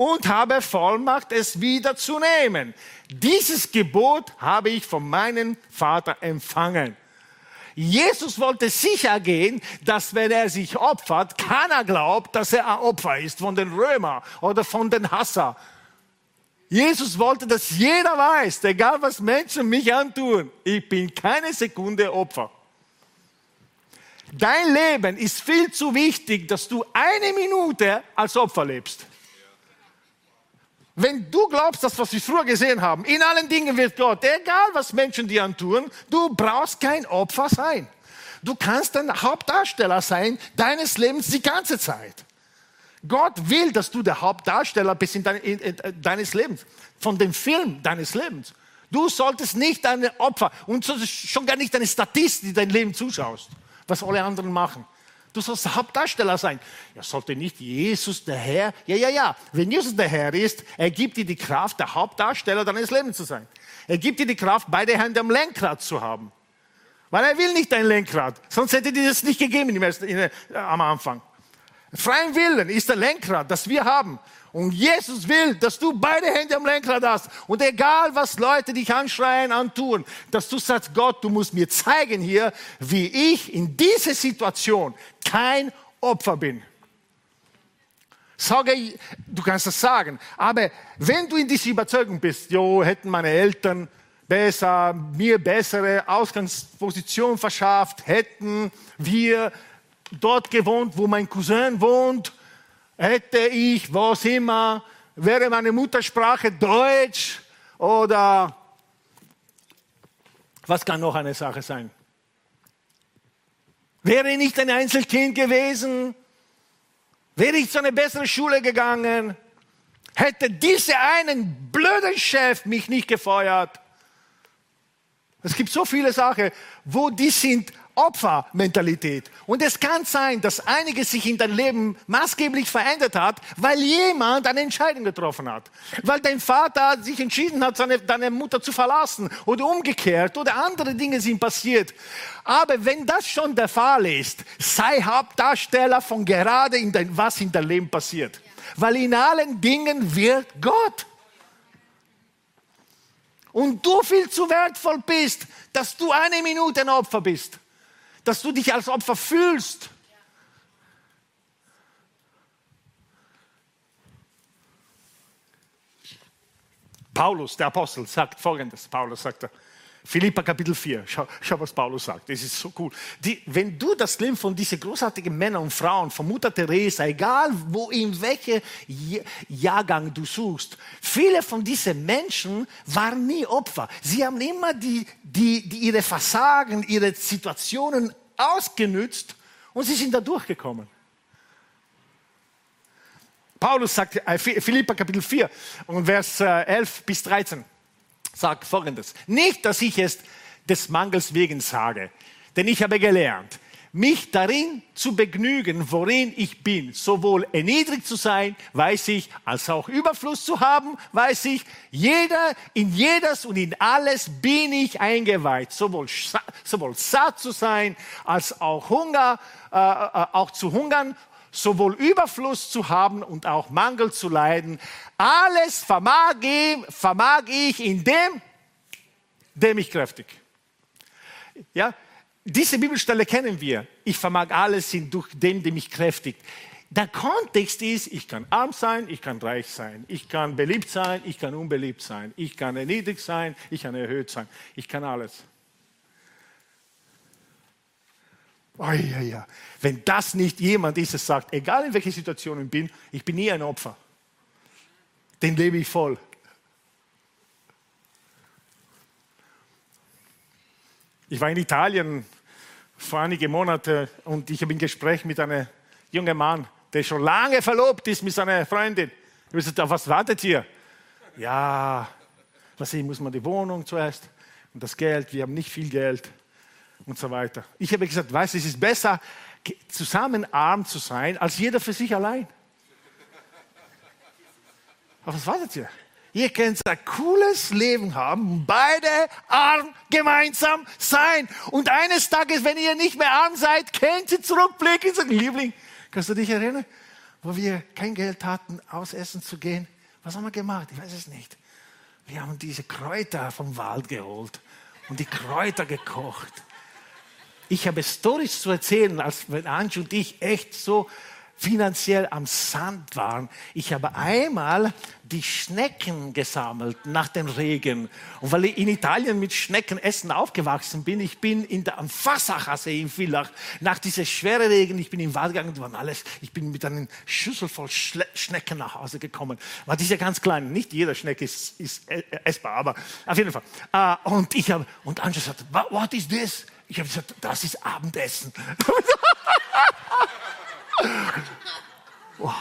und habe Vollmacht, es wiederzunehmen. Dieses Gebot habe ich von meinem Vater empfangen. Jesus wollte sicher gehen, dass wenn er sich opfert, keiner glaubt, dass er ein Opfer ist von den Römern oder von den Hasser. Jesus wollte, dass jeder weiß, egal was Menschen mich antun, ich bin keine Sekunde Opfer. Dein Leben ist viel zu wichtig, dass du eine Minute als Opfer lebst. Wenn du glaubst, das, was wir früher gesehen haben, in allen Dingen wird Gott, egal was Menschen dir antun, du brauchst kein Opfer sein. Du kannst ein Hauptdarsteller sein deines Lebens die ganze Zeit. Gott will, dass du der Hauptdarsteller bist in, dein, in, in, deines Lebens, von dem Film deines Lebens. Du solltest nicht deine Opfer und schon gar nicht deine Statist, die dein Leben zuschaust, was alle anderen machen. Du sollst Hauptdarsteller sein. Ja, sollte nicht Jesus der Herr? Ja, ja, ja. Wenn Jesus der Herr ist, er gibt dir die Kraft, der Hauptdarsteller deines Lebens zu sein. Er gibt dir die Kraft, beide Hände am Lenkrad zu haben. Weil er will nicht dein Lenkrad. Sonst hätte dir das nicht gegeben äh, am Anfang. Freien Willen ist der Lenkrad, das wir haben. Und Jesus will, dass du beide Hände am Lenkrad hast. Und egal, was Leute dich anschreien, antun, dass du sagst, Gott, du musst mir zeigen hier, wie ich in dieser Situation kein Opfer bin. Sage, du kannst das sagen, aber wenn du in dieser Überzeugung bist, jo, hätten meine Eltern besser, mir bessere Ausgangsposition verschafft, hätten wir dort gewohnt, wo mein Cousin wohnt, hätte ich, was immer, wäre meine Muttersprache Deutsch oder was kann noch eine Sache sein? Wäre ich nicht ein Einzelkind gewesen? Wäre ich zu einer besseren Schule gegangen? Hätte dieser einen blöden Chef mich nicht gefeuert? Es gibt so viele Sachen, wo die sind Opfermentalität. Und es kann sein, dass einiges sich in deinem Leben maßgeblich verändert hat, weil jemand eine Entscheidung getroffen hat. Weil dein Vater sich entschieden hat, seine, deine Mutter zu verlassen oder umgekehrt oder andere Dinge sind passiert. Aber wenn das schon der Fall ist, sei Hauptdarsteller von gerade in dein, was in deinem Leben passiert. Weil in allen Dingen wird Gott. Und du viel zu wertvoll bist, dass du eine Minute ein Opfer bist dass du dich als Opfer fühlst. Paulus, der Apostel, sagt folgendes. Paulus sagt, Philippa Kapitel 4, schau, schau, was Paulus sagt, das ist so cool. Die, wenn du das Leben von diesen großartigen Männern und Frauen, von Mutter Teresa, egal wo, in welchem Jahrgang du suchst, viele von diesen Menschen waren nie Opfer. Sie haben immer die, die, die ihre Versagen, ihre Situationen ausgenützt und sie sind da durchgekommen. Paulus sagt, äh, Philippa Kapitel 4 und Vers 11 äh, bis 13, sagt folgendes. Nicht, dass ich es des Mangels wegen sage, denn ich habe gelernt, mich darin zu begnügen, worin ich bin, sowohl erniedrigt zu sein, weiß ich, als auch Überfluss zu haben, weiß ich, jeder, in jedes und in alles bin ich eingeweiht, sowohl, sowohl satt zu sein, als auch Hunger, äh, äh, auch zu hungern, sowohl Überfluss zu haben und auch Mangel zu leiden. Alles vermag ich, vermag ich in dem, dem ich kräftig. Ja, diese Bibelstelle kennen wir. Ich vermag alles in durch den, der mich kräftigt. Der Kontext ist, ich kann arm sein, ich kann reich sein, ich kann beliebt sein, ich kann unbeliebt sein, ich kann erniedrigt sein, ich kann erhöht sein, ich kann alles. Oh, ja, ja. Wenn das nicht jemand ist, der sagt, egal in welcher Situation ich bin, ich bin nie ein Opfer. Den lebe ich voll. Ich war in Italien vor einigen Monaten und ich habe ein Gespräch mit einem jungen Mann, der schon lange verlobt ist mit seiner Freundin. Ich habe gesagt, auf was wartet ihr? Ja, was ich, muss man die Wohnung zuerst und das Geld, wir haben nicht viel Geld und so weiter. Ich habe gesagt, weißt du, es ist besser, zusammen arm zu sein, als jeder für sich allein. Auf was wartet ihr? Ihr könnt ein cooles Leben haben, beide arm gemeinsam sein. Und eines Tages, wenn ihr nicht mehr arm seid, könnt ihr zurückblicken und sagen, Liebling, kannst du dich erinnern, wo wir kein Geld hatten, ausessen zu gehen? Was haben wir gemacht? Ich weiß es nicht. Wir haben diese Kräuter vom Wald geholt und die Kräuter gekocht. Ich habe Storys zu erzählen, als wenn Ange und ich echt so finanziell am Sand waren. Ich habe einmal die Schnecken gesammelt nach dem Regen. Und weil ich in Italien mit Schneckenessen aufgewachsen bin, ich bin in der, am Fassachersee in Villach, nach dieser schweren Regen, ich bin im Wald gegangen, waren alles, ich bin mit einer Schüssel voll Schle Schnecken nach Hause gekommen. War diese ganz kleinen, nicht jeder Schneck ist, ist essbar, aber auf jeden Fall. Uh, und ich habe, und Anja sagte, what is this? Ich habe gesagt, das ist Abendessen. [LAUGHS] Wow.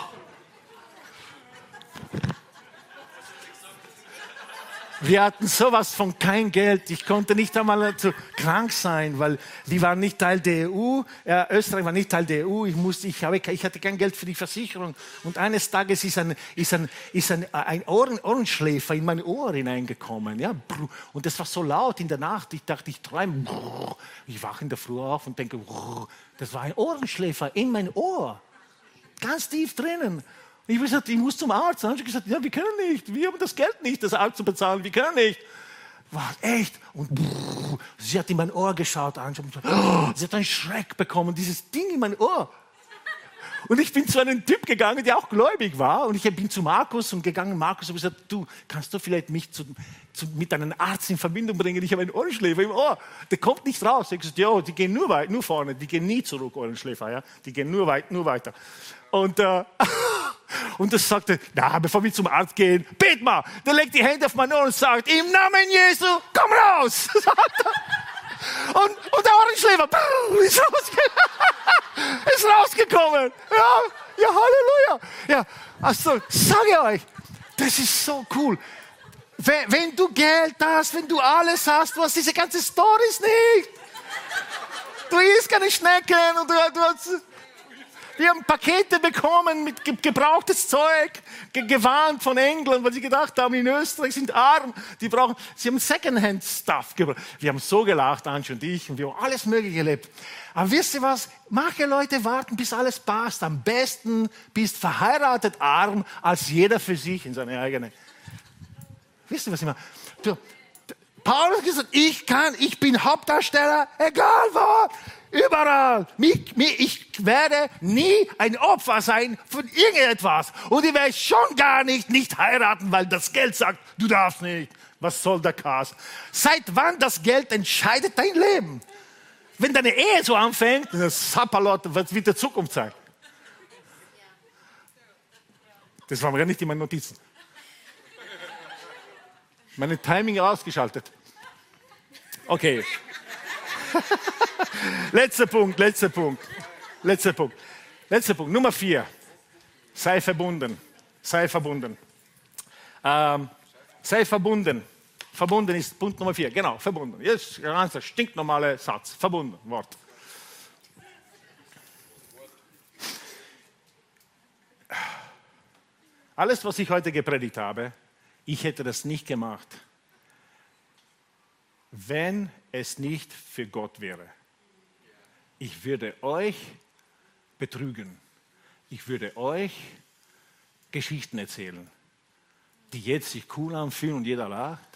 Wir hatten sowas von kein Geld. Ich konnte nicht einmal zu krank sein, weil die waren nicht Teil der EU. Ja, Österreich war nicht Teil der EU. Ich, musste, ich, habe, ich hatte kein Geld für die Versicherung. Und eines Tages ist ein, ist ein, ist ein, ein Ohren, Ohrenschläfer in mein Ohr hineingekommen. Ja? Und das war so laut in der Nacht. Ich dachte, ich träume. Ich wache in der Früh auf und denke, das war ein Ohrenschläfer in mein Ohr ganz tief drinnen. Ich habe gesagt, ich muss zum Arzt. Dann habe ich gesagt, ja, wir können nicht. Wir haben das Geld nicht, das Arzt zu bezahlen. Wir können nicht. Was, echt? Und brrr, sie hat in mein Ohr geschaut. Und gesagt, oh, sie hat einen Schreck bekommen, dieses Ding in mein Ohr. Und ich bin zu einem Typ gegangen, der auch gläubig war. Und ich bin zu Markus und gegangen. Markus habe gesagt, du, kannst du vielleicht mich zu, zu, mit einem Arzt in Verbindung bringen? Ich habe einen Ohrenschläfer im Ohr. Der kommt nicht raus. Ich habe gesagt, ja, die gehen nur weit, nur vorne. Die gehen nie zurück, Ohrenschläfer. Ja? Die gehen nur weit, nur weiter. Und, äh, [LAUGHS] und das sagte, na, bevor wir zum Arzt gehen, bet mal. Der legt die Hände auf mein Ohr und sagt, im Namen Jesu, komm raus. [LAUGHS] und, und der Ohrenschläfer ist, rausge [LAUGHS] ist rausgekommen. Ja, ja, Halleluja. Ja, also, sage euch, das ist so cool. Wenn, wenn du Geld hast, wenn du alles hast, du hast diese ganze Stories nicht. Du isst keine Schnecken und du, du hast wir haben Pakete bekommen mit gebrauchtes Zeug, gewarnt von England, weil sie gedacht haben, in Österreich sind arm, die brauchen, sie haben Secondhand-Stuff gebraucht. Wir haben so gelacht, Ansch und ich, und wir haben alles Mögliche gelebt. Aber wisst ihr was? Manche Leute warten, bis alles passt. Am besten bist verheiratet arm, als jeder für sich in seine eigene. Wisst ihr, was ich meine? Paulus gesagt, ich kann, ich bin Hauptdarsteller, egal wo. Überall. Ich werde nie ein Opfer sein von irgendetwas. Und ich werde schon gar nicht nicht heiraten, weil das Geld sagt, du darfst nicht. Was soll der Kass? Seit wann das Geld entscheidet dein Leben? Wenn deine Ehe so anfängt, das Sapperlot wird wieder Zukunft sein. Das war mir nicht in meinen Notizen. Meine Timing ausgeschaltet. Okay. [LAUGHS] letzter Punkt, letzter Punkt. Letzter Punkt. Letzter Punkt. Nummer vier. Sei verbunden. Sei verbunden. Ähm, sei verbunden. Verbunden ist Punkt Nummer vier. Genau, verbunden. Jetzt ein ganz stinknormaler Satz. Verbunden, Wort. Alles, was ich heute gepredigt habe, ich hätte das nicht gemacht, wenn es nicht für Gott wäre. Ich würde euch betrügen. Ich würde euch Geschichten erzählen, die jetzt sich cool anfühlen und jeder lacht.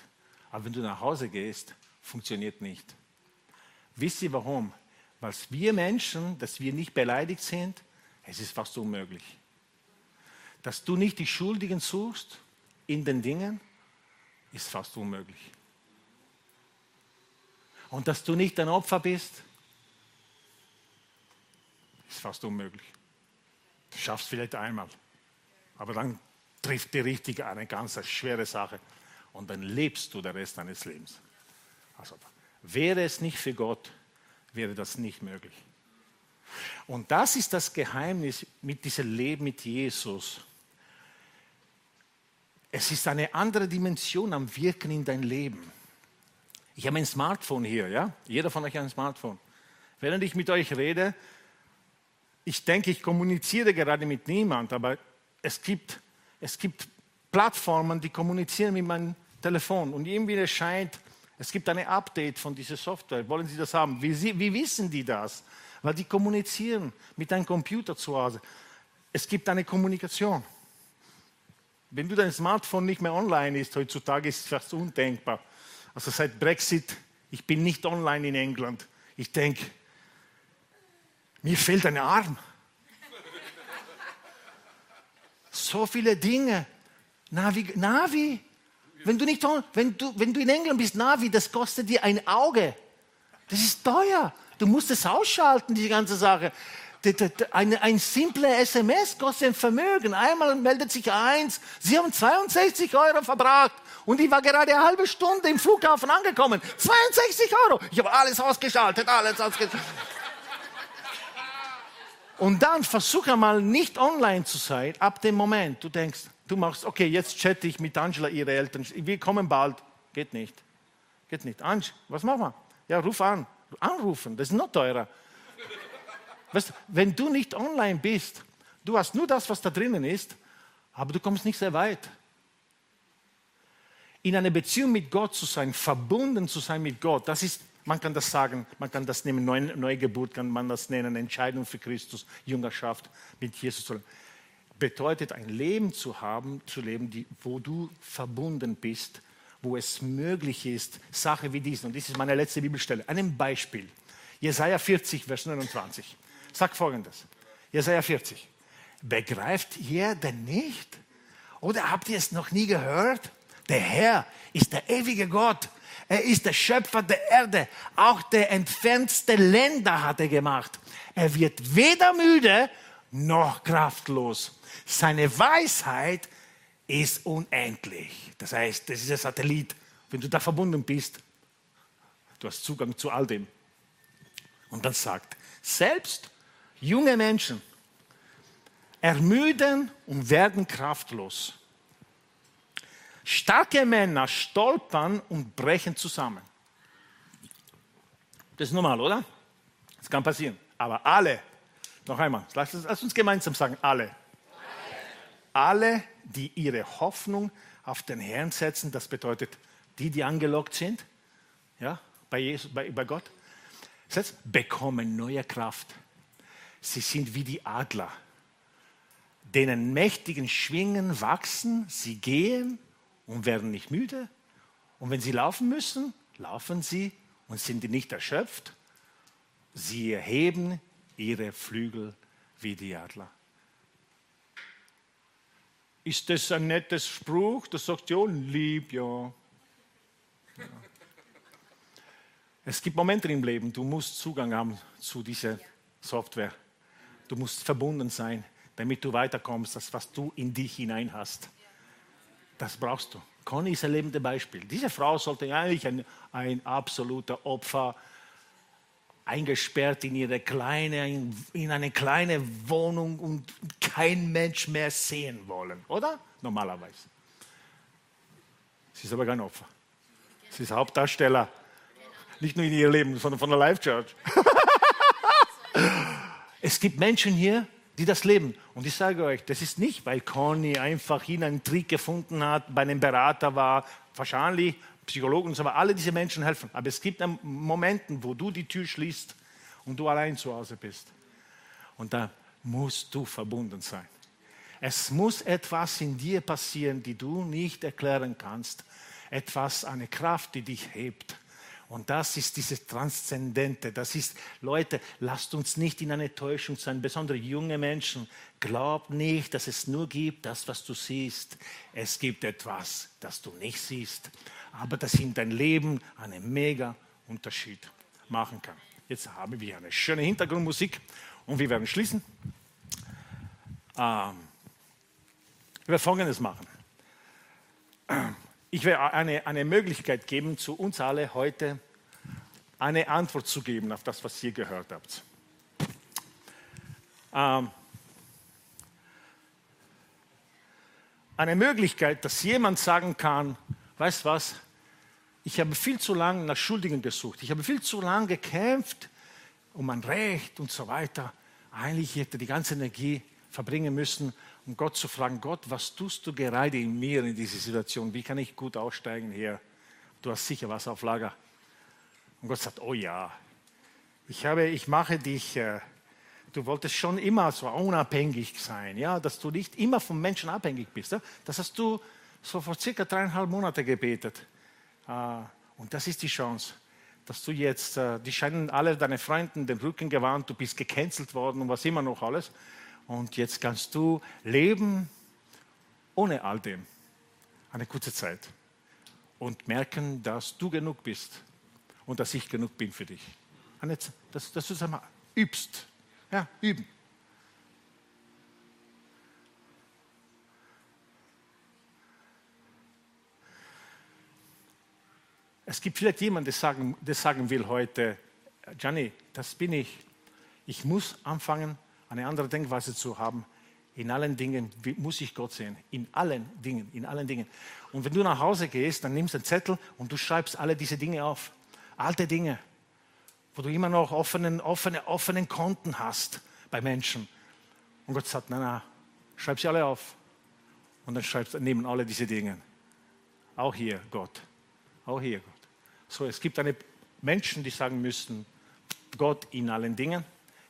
Aber wenn du nach Hause gehst, funktioniert nicht. Wisst ihr warum? Weil wir Menschen, dass wir nicht beleidigt sind, es ist fast unmöglich. Dass du nicht die Schuldigen suchst in den Dingen, ist fast unmöglich. Und dass du nicht ein Opfer bist, ist fast unmöglich. Du schaffst vielleicht einmal, aber dann trifft die Richtige eine ganz schwere Sache und dann lebst du den Rest deines Lebens. Also wäre es nicht für Gott, wäre das nicht möglich. Und das ist das Geheimnis mit diesem Leben mit Jesus. Es ist eine andere Dimension am Wirken in dein Leben. Ich habe ein Smartphone hier, ja? Jeder von euch hat ein Smartphone. Während ich mit euch rede, ich denke, ich kommuniziere gerade mit niemand, aber es gibt, es gibt Plattformen, die kommunizieren mit meinem Telefon und irgendwie erscheint, es gibt eine Update von dieser Software. Wollen Sie das haben? Wie, wie wissen die das? Weil die kommunizieren mit einem Computer zu Hause. Es gibt eine Kommunikation. Wenn du dein Smartphone nicht mehr online ist, heutzutage ist es fast undenkbar. Also seit Brexit, ich bin nicht online in England. Ich denke, mir fehlt ein Arm. So viele Dinge. Navi, Navi. Wenn du, nicht, wenn, du, wenn du in England bist, Navi, das kostet dir ein Auge. Das ist teuer. Du musst es ausschalten, diese ganze Sache. Ein, ein simple SMS kostet ein Vermögen. Einmal meldet sich eins. Sie haben 62 Euro verbracht. Und ich war gerade eine halbe Stunde im Flughafen angekommen. 62 Euro. Ich habe alles ausgeschaltet, alles ausgeschaltet. Und dann versuche einmal nicht online zu sein, ab dem Moment, du denkst, du machst, okay, jetzt chatte ich mit Angela, ihre Eltern, wir kommen bald. Geht nicht. Geht nicht. Ange, was machen wir? Ja, ruf an. Anrufen, das ist noch teurer. Weißt, wenn du nicht online bist, du hast nur das, was da drinnen ist, aber du kommst nicht sehr weit. In einer Beziehung mit Gott zu sein, verbunden zu sein mit Gott, das ist man kann das sagen, man kann das nehmen, Neugeburt kann man das nennen, Entscheidung für Christus, Jüngerschaft mit Jesus. Bedeutet ein Leben zu haben, zu leben, die, wo du verbunden bist, wo es möglich ist, Sache wie diesen. Und das ist meine letzte Bibelstelle. Ein Beispiel. Jesaja 40, Vers 29. Sagt folgendes. Jesaja 40. Begreift ihr denn nicht? Oder habt ihr es noch nie gehört? Der Herr ist der ewige Gott, er ist der Schöpfer der Erde. Auch der entfernte Länder hat er gemacht. Er wird weder müde noch kraftlos. Seine Weisheit ist unendlich. Das heißt, das ist ein Satellit. Wenn du da verbunden bist, du hast Zugang zu all dem. Und dann sagt, selbst junge Menschen ermüden und werden kraftlos. Starke Männer stolpern und brechen zusammen. Das ist normal, oder? Das kann passieren. Aber alle, noch einmal, lass uns, gemeinsam sagen, alle. Alle, die ihre Hoffnung auf den Herrn setzen, das bedeutet die, die angelockt sind, ja, bei, Jesus, bei, bei Gott, bekommen neue Kraft. Sie sind wie die Adler, denen mächtigen Schwingen wachsen, sie gehen und werden nicht müde. Und wenn sie laufen müssen, laufen sie und sind nicht erschöpft. Sie erheben ihre Flügel wie die Adler. Ist das ein nettes Spruch? Das sagt ja lieb, ja. ja. Es gibt Momente im Leben, du musst Zugang haben zu dieser Software. Du musst verbunden sein, damit du weiterkommst, das, was du in dich hinein hast. Das brauchst du. Conny ist ein lebendes Beispiel. Diese Frau sollte eigentlich ein, ein absoluter Opfer eingesperrt in ihre kleine, in eine kleine Wohnung und kein Mensch mehr sehen wollen, oder? Normalerweise. Sie ist aber kein Opfer. Sie ist Hauptdarsteller. Nicht nur in ihr Leben, sondern von der Life Church. [LAUGHS] es gibt Menschen hier, die das leben. Und ich sage euch, das ist nicht, weil Conny einfach einen Trick gefunden hat, bei einem Berater war, wahrscheinlich Psychologen und so, aber alle diese Menschen helfen. Aber es gibt Momente, wo du die Tür schließt und du allein zu Hause bist. Und da musst du verbunden sein. Es muss etwas in dir passieren, die du nicht erklären kannst. Etwas, eine Kraft, die dich hebt. Und das ist dieses Transzendente. Das ist, Leute, lasst uns nicht in eine Täuschung sein, besonders junge Menschen. Glaub nicht, dass es nur gibt, das, was du siehst. Es gibt etwas, das du nicht siehst, aber das in dein Leben einen mega Unterschied machen kann. Jetzt haben wir eine schöne Hintergrundmusik und wir werden schließen. Ähm, ich werde Folgendes machen. Ich werde eine, eine Möglichkeit geben, zu uns alle heute eine Antwort zu geben auf das, was ihr gehört habt. Ähm, eine Möglichkeit, dass jemand sagen kann, weißt was, ich habe viel zu lange nach Schuldigen gesucht, ich habe viel zu lange gekämpft um mein Recht und so weiter. Eigentlich hätte die ganze Energie verbringen müssen, um Gott zu fragen, Gott, was tust du gerade in mir in dieser Situation? Wie kann ich gut aussteigen hier? Du hast sicher was auf Lager. Und Gott sagt, oh ja, ich, habe, ich mache dich, äh, du wolltest schon immer so unabhängig sein, ja, dass du nicht immer vom Menschen abhängig bist. Ja? Das hast du so vor circa dreieinhalb Monaten gebetet. Äh, und das ist die Chance, dass du jetzt, äh, die scheinen alle deine Freunden den Rücken gewandt, du bist gecancelt worden und was immer noch alles. Und jetzt kannst du leben ohne all dem eine kurze Zeit und merken, dass du genug bist und dass ich genug bin für dich. Dass, dass du es einmal übst. Ja, üben. Es gibt vielleicht jemanden, der sagen, der sagen will heute, Gianni, das bin ich. Ich muss anfangen, eine andere Denkweise zu haben. In allen Dingen muss ich Gott sehen. In allen Dingen, in allen Dingen. Und wenn du nach Hause gehst, dann nimmst du einen Zettel und du schreibst alle diese Dinge auf. Alte Dinge, wo du immer noch offenen, offene, offenen Konten hast bei Menschen. Und Gott sagt, nein, nein, schreib sie alle auf. Und dann schreibst neben alle diese Dinge. Auch hier Gott. Auch hier Gott. So, es gibt eine Menschen, die sagen müssen, Gott in allen Dingen.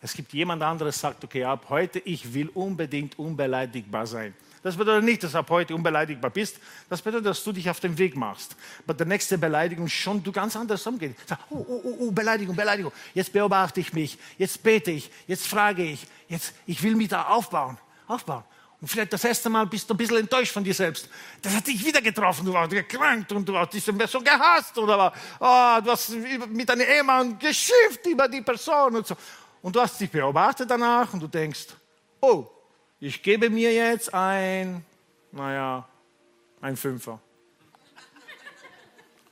Es gibt jemand anderes, der sagt, okay, ab heute, ich will unbedingt unbeleidigbar sein. Das bedeutet nicht, dass du ab heute unbeleidigbar bist. Das bedeutet, dass du dich auf den Weg machst. Aber der nächste Beleidigung schon du ganz anders umgehst. Sag, oh, oh, oh, oh, Beleidigung, Beleidigung. Jetzt beobachte ich mich. Jetzt bete ich. Jetzt frage ich. Jetzt, ich will mich da aufbauen. Aufbauen. Und vielleicht das erste Mal bist du ein bisschen enttäuscht von dir selbst. Das hat dich wieder getroffen, du warst gekrankt und du hast diese Person gehasst oder oh, du hast mit deinem Ehemann geschimpft über die Person und so. Und du hast dich beobachtet danach und du denkst, oh, ich gebe mir jetzt ein, naja, ein Fünfer.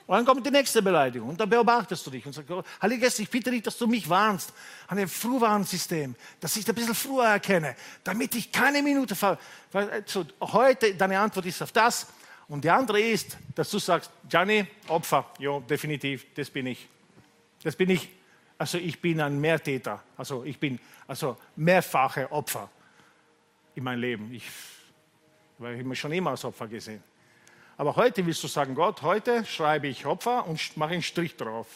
Und dann kommt die nächste Beleidigung und dann beobachtest du dich und sagst, Heiliger Geist, ich bitte dich, dass du mich warnst an dem Frühwarnsystem, dass ich ein bisschen früher erkenne, damit ich keine Minute ver... Also heute, deine Antwort ist auf das und die andere ist, dass du sagst, Gianni, Opfer, ja, definitiv, das bin ich. Das bin ich. Also ich bin ein Mehrtäter, also ich bin also mehrfache Opfer in meinem Leben. Ich, weil ich mich schon immer als Opfer gesehen. Aber heute willst du sagen, Gott, heute schreibe ich Opfer und mache einen Strich drauf.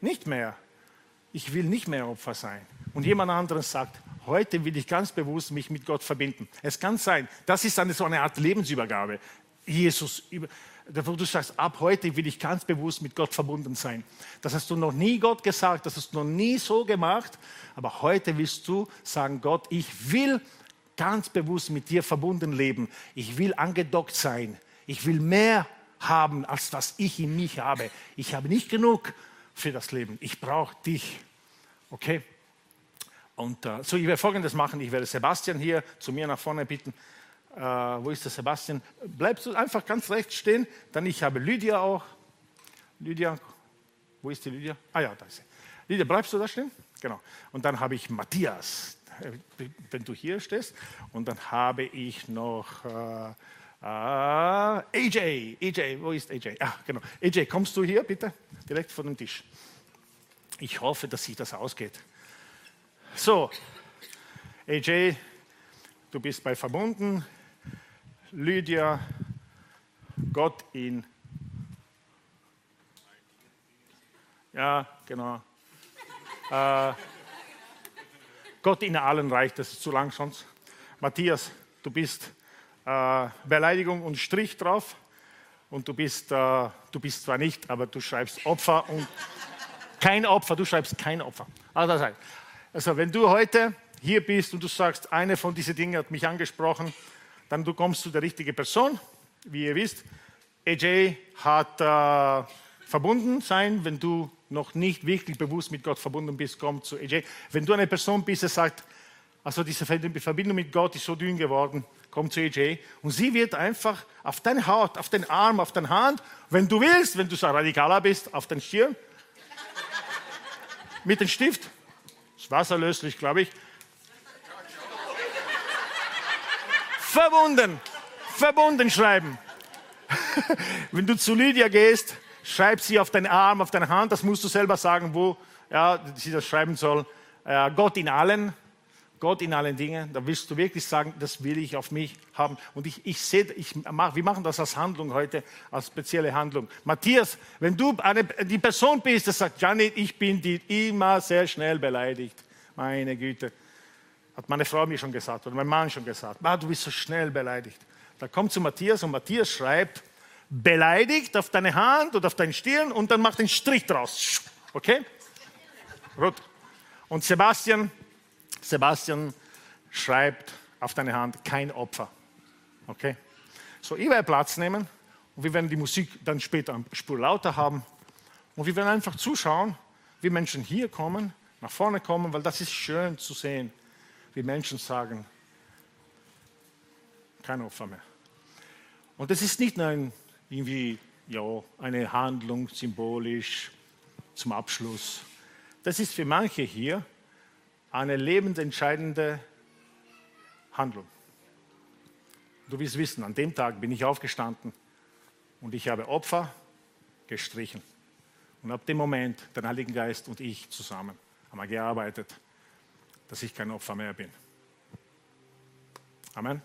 Nicht mehr. Ich will nicht mehr Opfer sein. Und jemand anderes sagt, heute will ich ganz bewusst mich mit Gott verbinden. Es kann sein, das ist eine, so eine Art Lebensübergabe. Jesus, wo du sagst, ab heute will ich ganz bewusst mit Gott verbunden sein. Das hast du noch nie Gott gesagt, das hast du noch nie so gemacht, aber heute willst du sagen, Gott, ich will ganz bewusst mit dir verbunden leben. Ich will angedockt sein. Ich will mehr haben, als was ich in mich habe. Ich habe nicht genug für das Leben. Ich brauche dich. Okay? Und äh, so, ich werde Folgendes machen. Ich werde Sebastian hier zu mir nach vorne bitten. Äh, wo ist der Sebastian? Bleibst du einfach ganz rechts stehen. Dann ich habe Lydia auch. Lydia, wo ist die Lydia? Ah ja, da ist sie. Lydia, bleibst du da stehen? Genau. Und dann habe ich Matthias, wenn du hier stehst. Und dann habe ich noch äh, äh, AJ. AJ, wo ist AJ? Ah, genau. AJ, kommst du hier bitte? Direkt vor dem Tisch. Ich hoffe, dass sich das ausgeht. So, AJ, du bist bei verbunden. Lydia, Gott in. Ja, genau. Äh, Gott in allen reicht, das ist zu lang sonst. Matthias, du bist äh, Beleidigung und Strich drauf und du bist, äh, du bist zwar nicht, aber du schreibst Opfer und kein Opfer, du schreibst kein Opfer. Also, also wenn du heute hier bist und du sagst, eine von diesen Dingen hat mich angesprochen, dann du kommst zu der richtigen Person. Wie ihr wisst, AJ hat äh, verbunden sein, wenn du noch nicht wirklich bewusst mit Gott verbunden bist, komm zu AJ. Wenn du eine Person bist, die sagt, also diese Verbindung mit Gott ist so dünn geworden, komm zu AJ. Und sie wird einfach auf deine Haut, auf den Arm, auf deine Hand, wenn du willst, wenn du so radikaler bist, auf den Stirn, mit dem Stift, ist wasserlöslich, glaube ich, verbunden, verbunden schreiben. [LAUGHS] wenn du zu Lydia gehst, schreib sie auf deinen Arm, auf deine Hand, das musst du selber sagen, wo ja, sie das schreiben soll. Äh, Gott in allen, Gott in allen Dingen, da willst du wirklich sagen, das will ich auf mich haben. Und ich, ich sehe, ich mach, wir machen das als Handlung heute, als spezielle Handlung. Matthias, wenn du eine, die Person bist, die sagt, Janet, ich bin die immer sehr schnell beleidigt. Meine Güte. Hat meine Frau mir schon gesagt oder mein Mann schon gesagt. Ah, du bist so schnell beleidigt. Da kommt zu Matthias und Matthias schreibt, beleidigt auf deine Hand oder auf deine Stirn und dann macht einen Strich draus. Okay? Gut. Und Sebastian, Sebastian schreibt auf deine Hand kein Opfer. Okay? So, ich werde Platz nehmen und wir werden die Musik dann später eine Spur lauter haben und wir werden einfach zuschauen, wie Menschen hier kommen, nach vorne kommen, weil das ist schön zu sehen, wie Menschen sagen, kein Opfer mehr. Und das ist nicht nur ein irgendwie ja, eine Handlung symbolisch zum Abschluss. Das ist für manche hier eine lebensentscheidende Handlung. Du wirst wissen, an dem Tag bin ich aufgestanden und ich habe Opfer gestrichen. Und ab dem Moment, der Heilige Geist und ich zusammen, haben wir gearbeitet, dass ich kein Opfer mehr bin. Amen.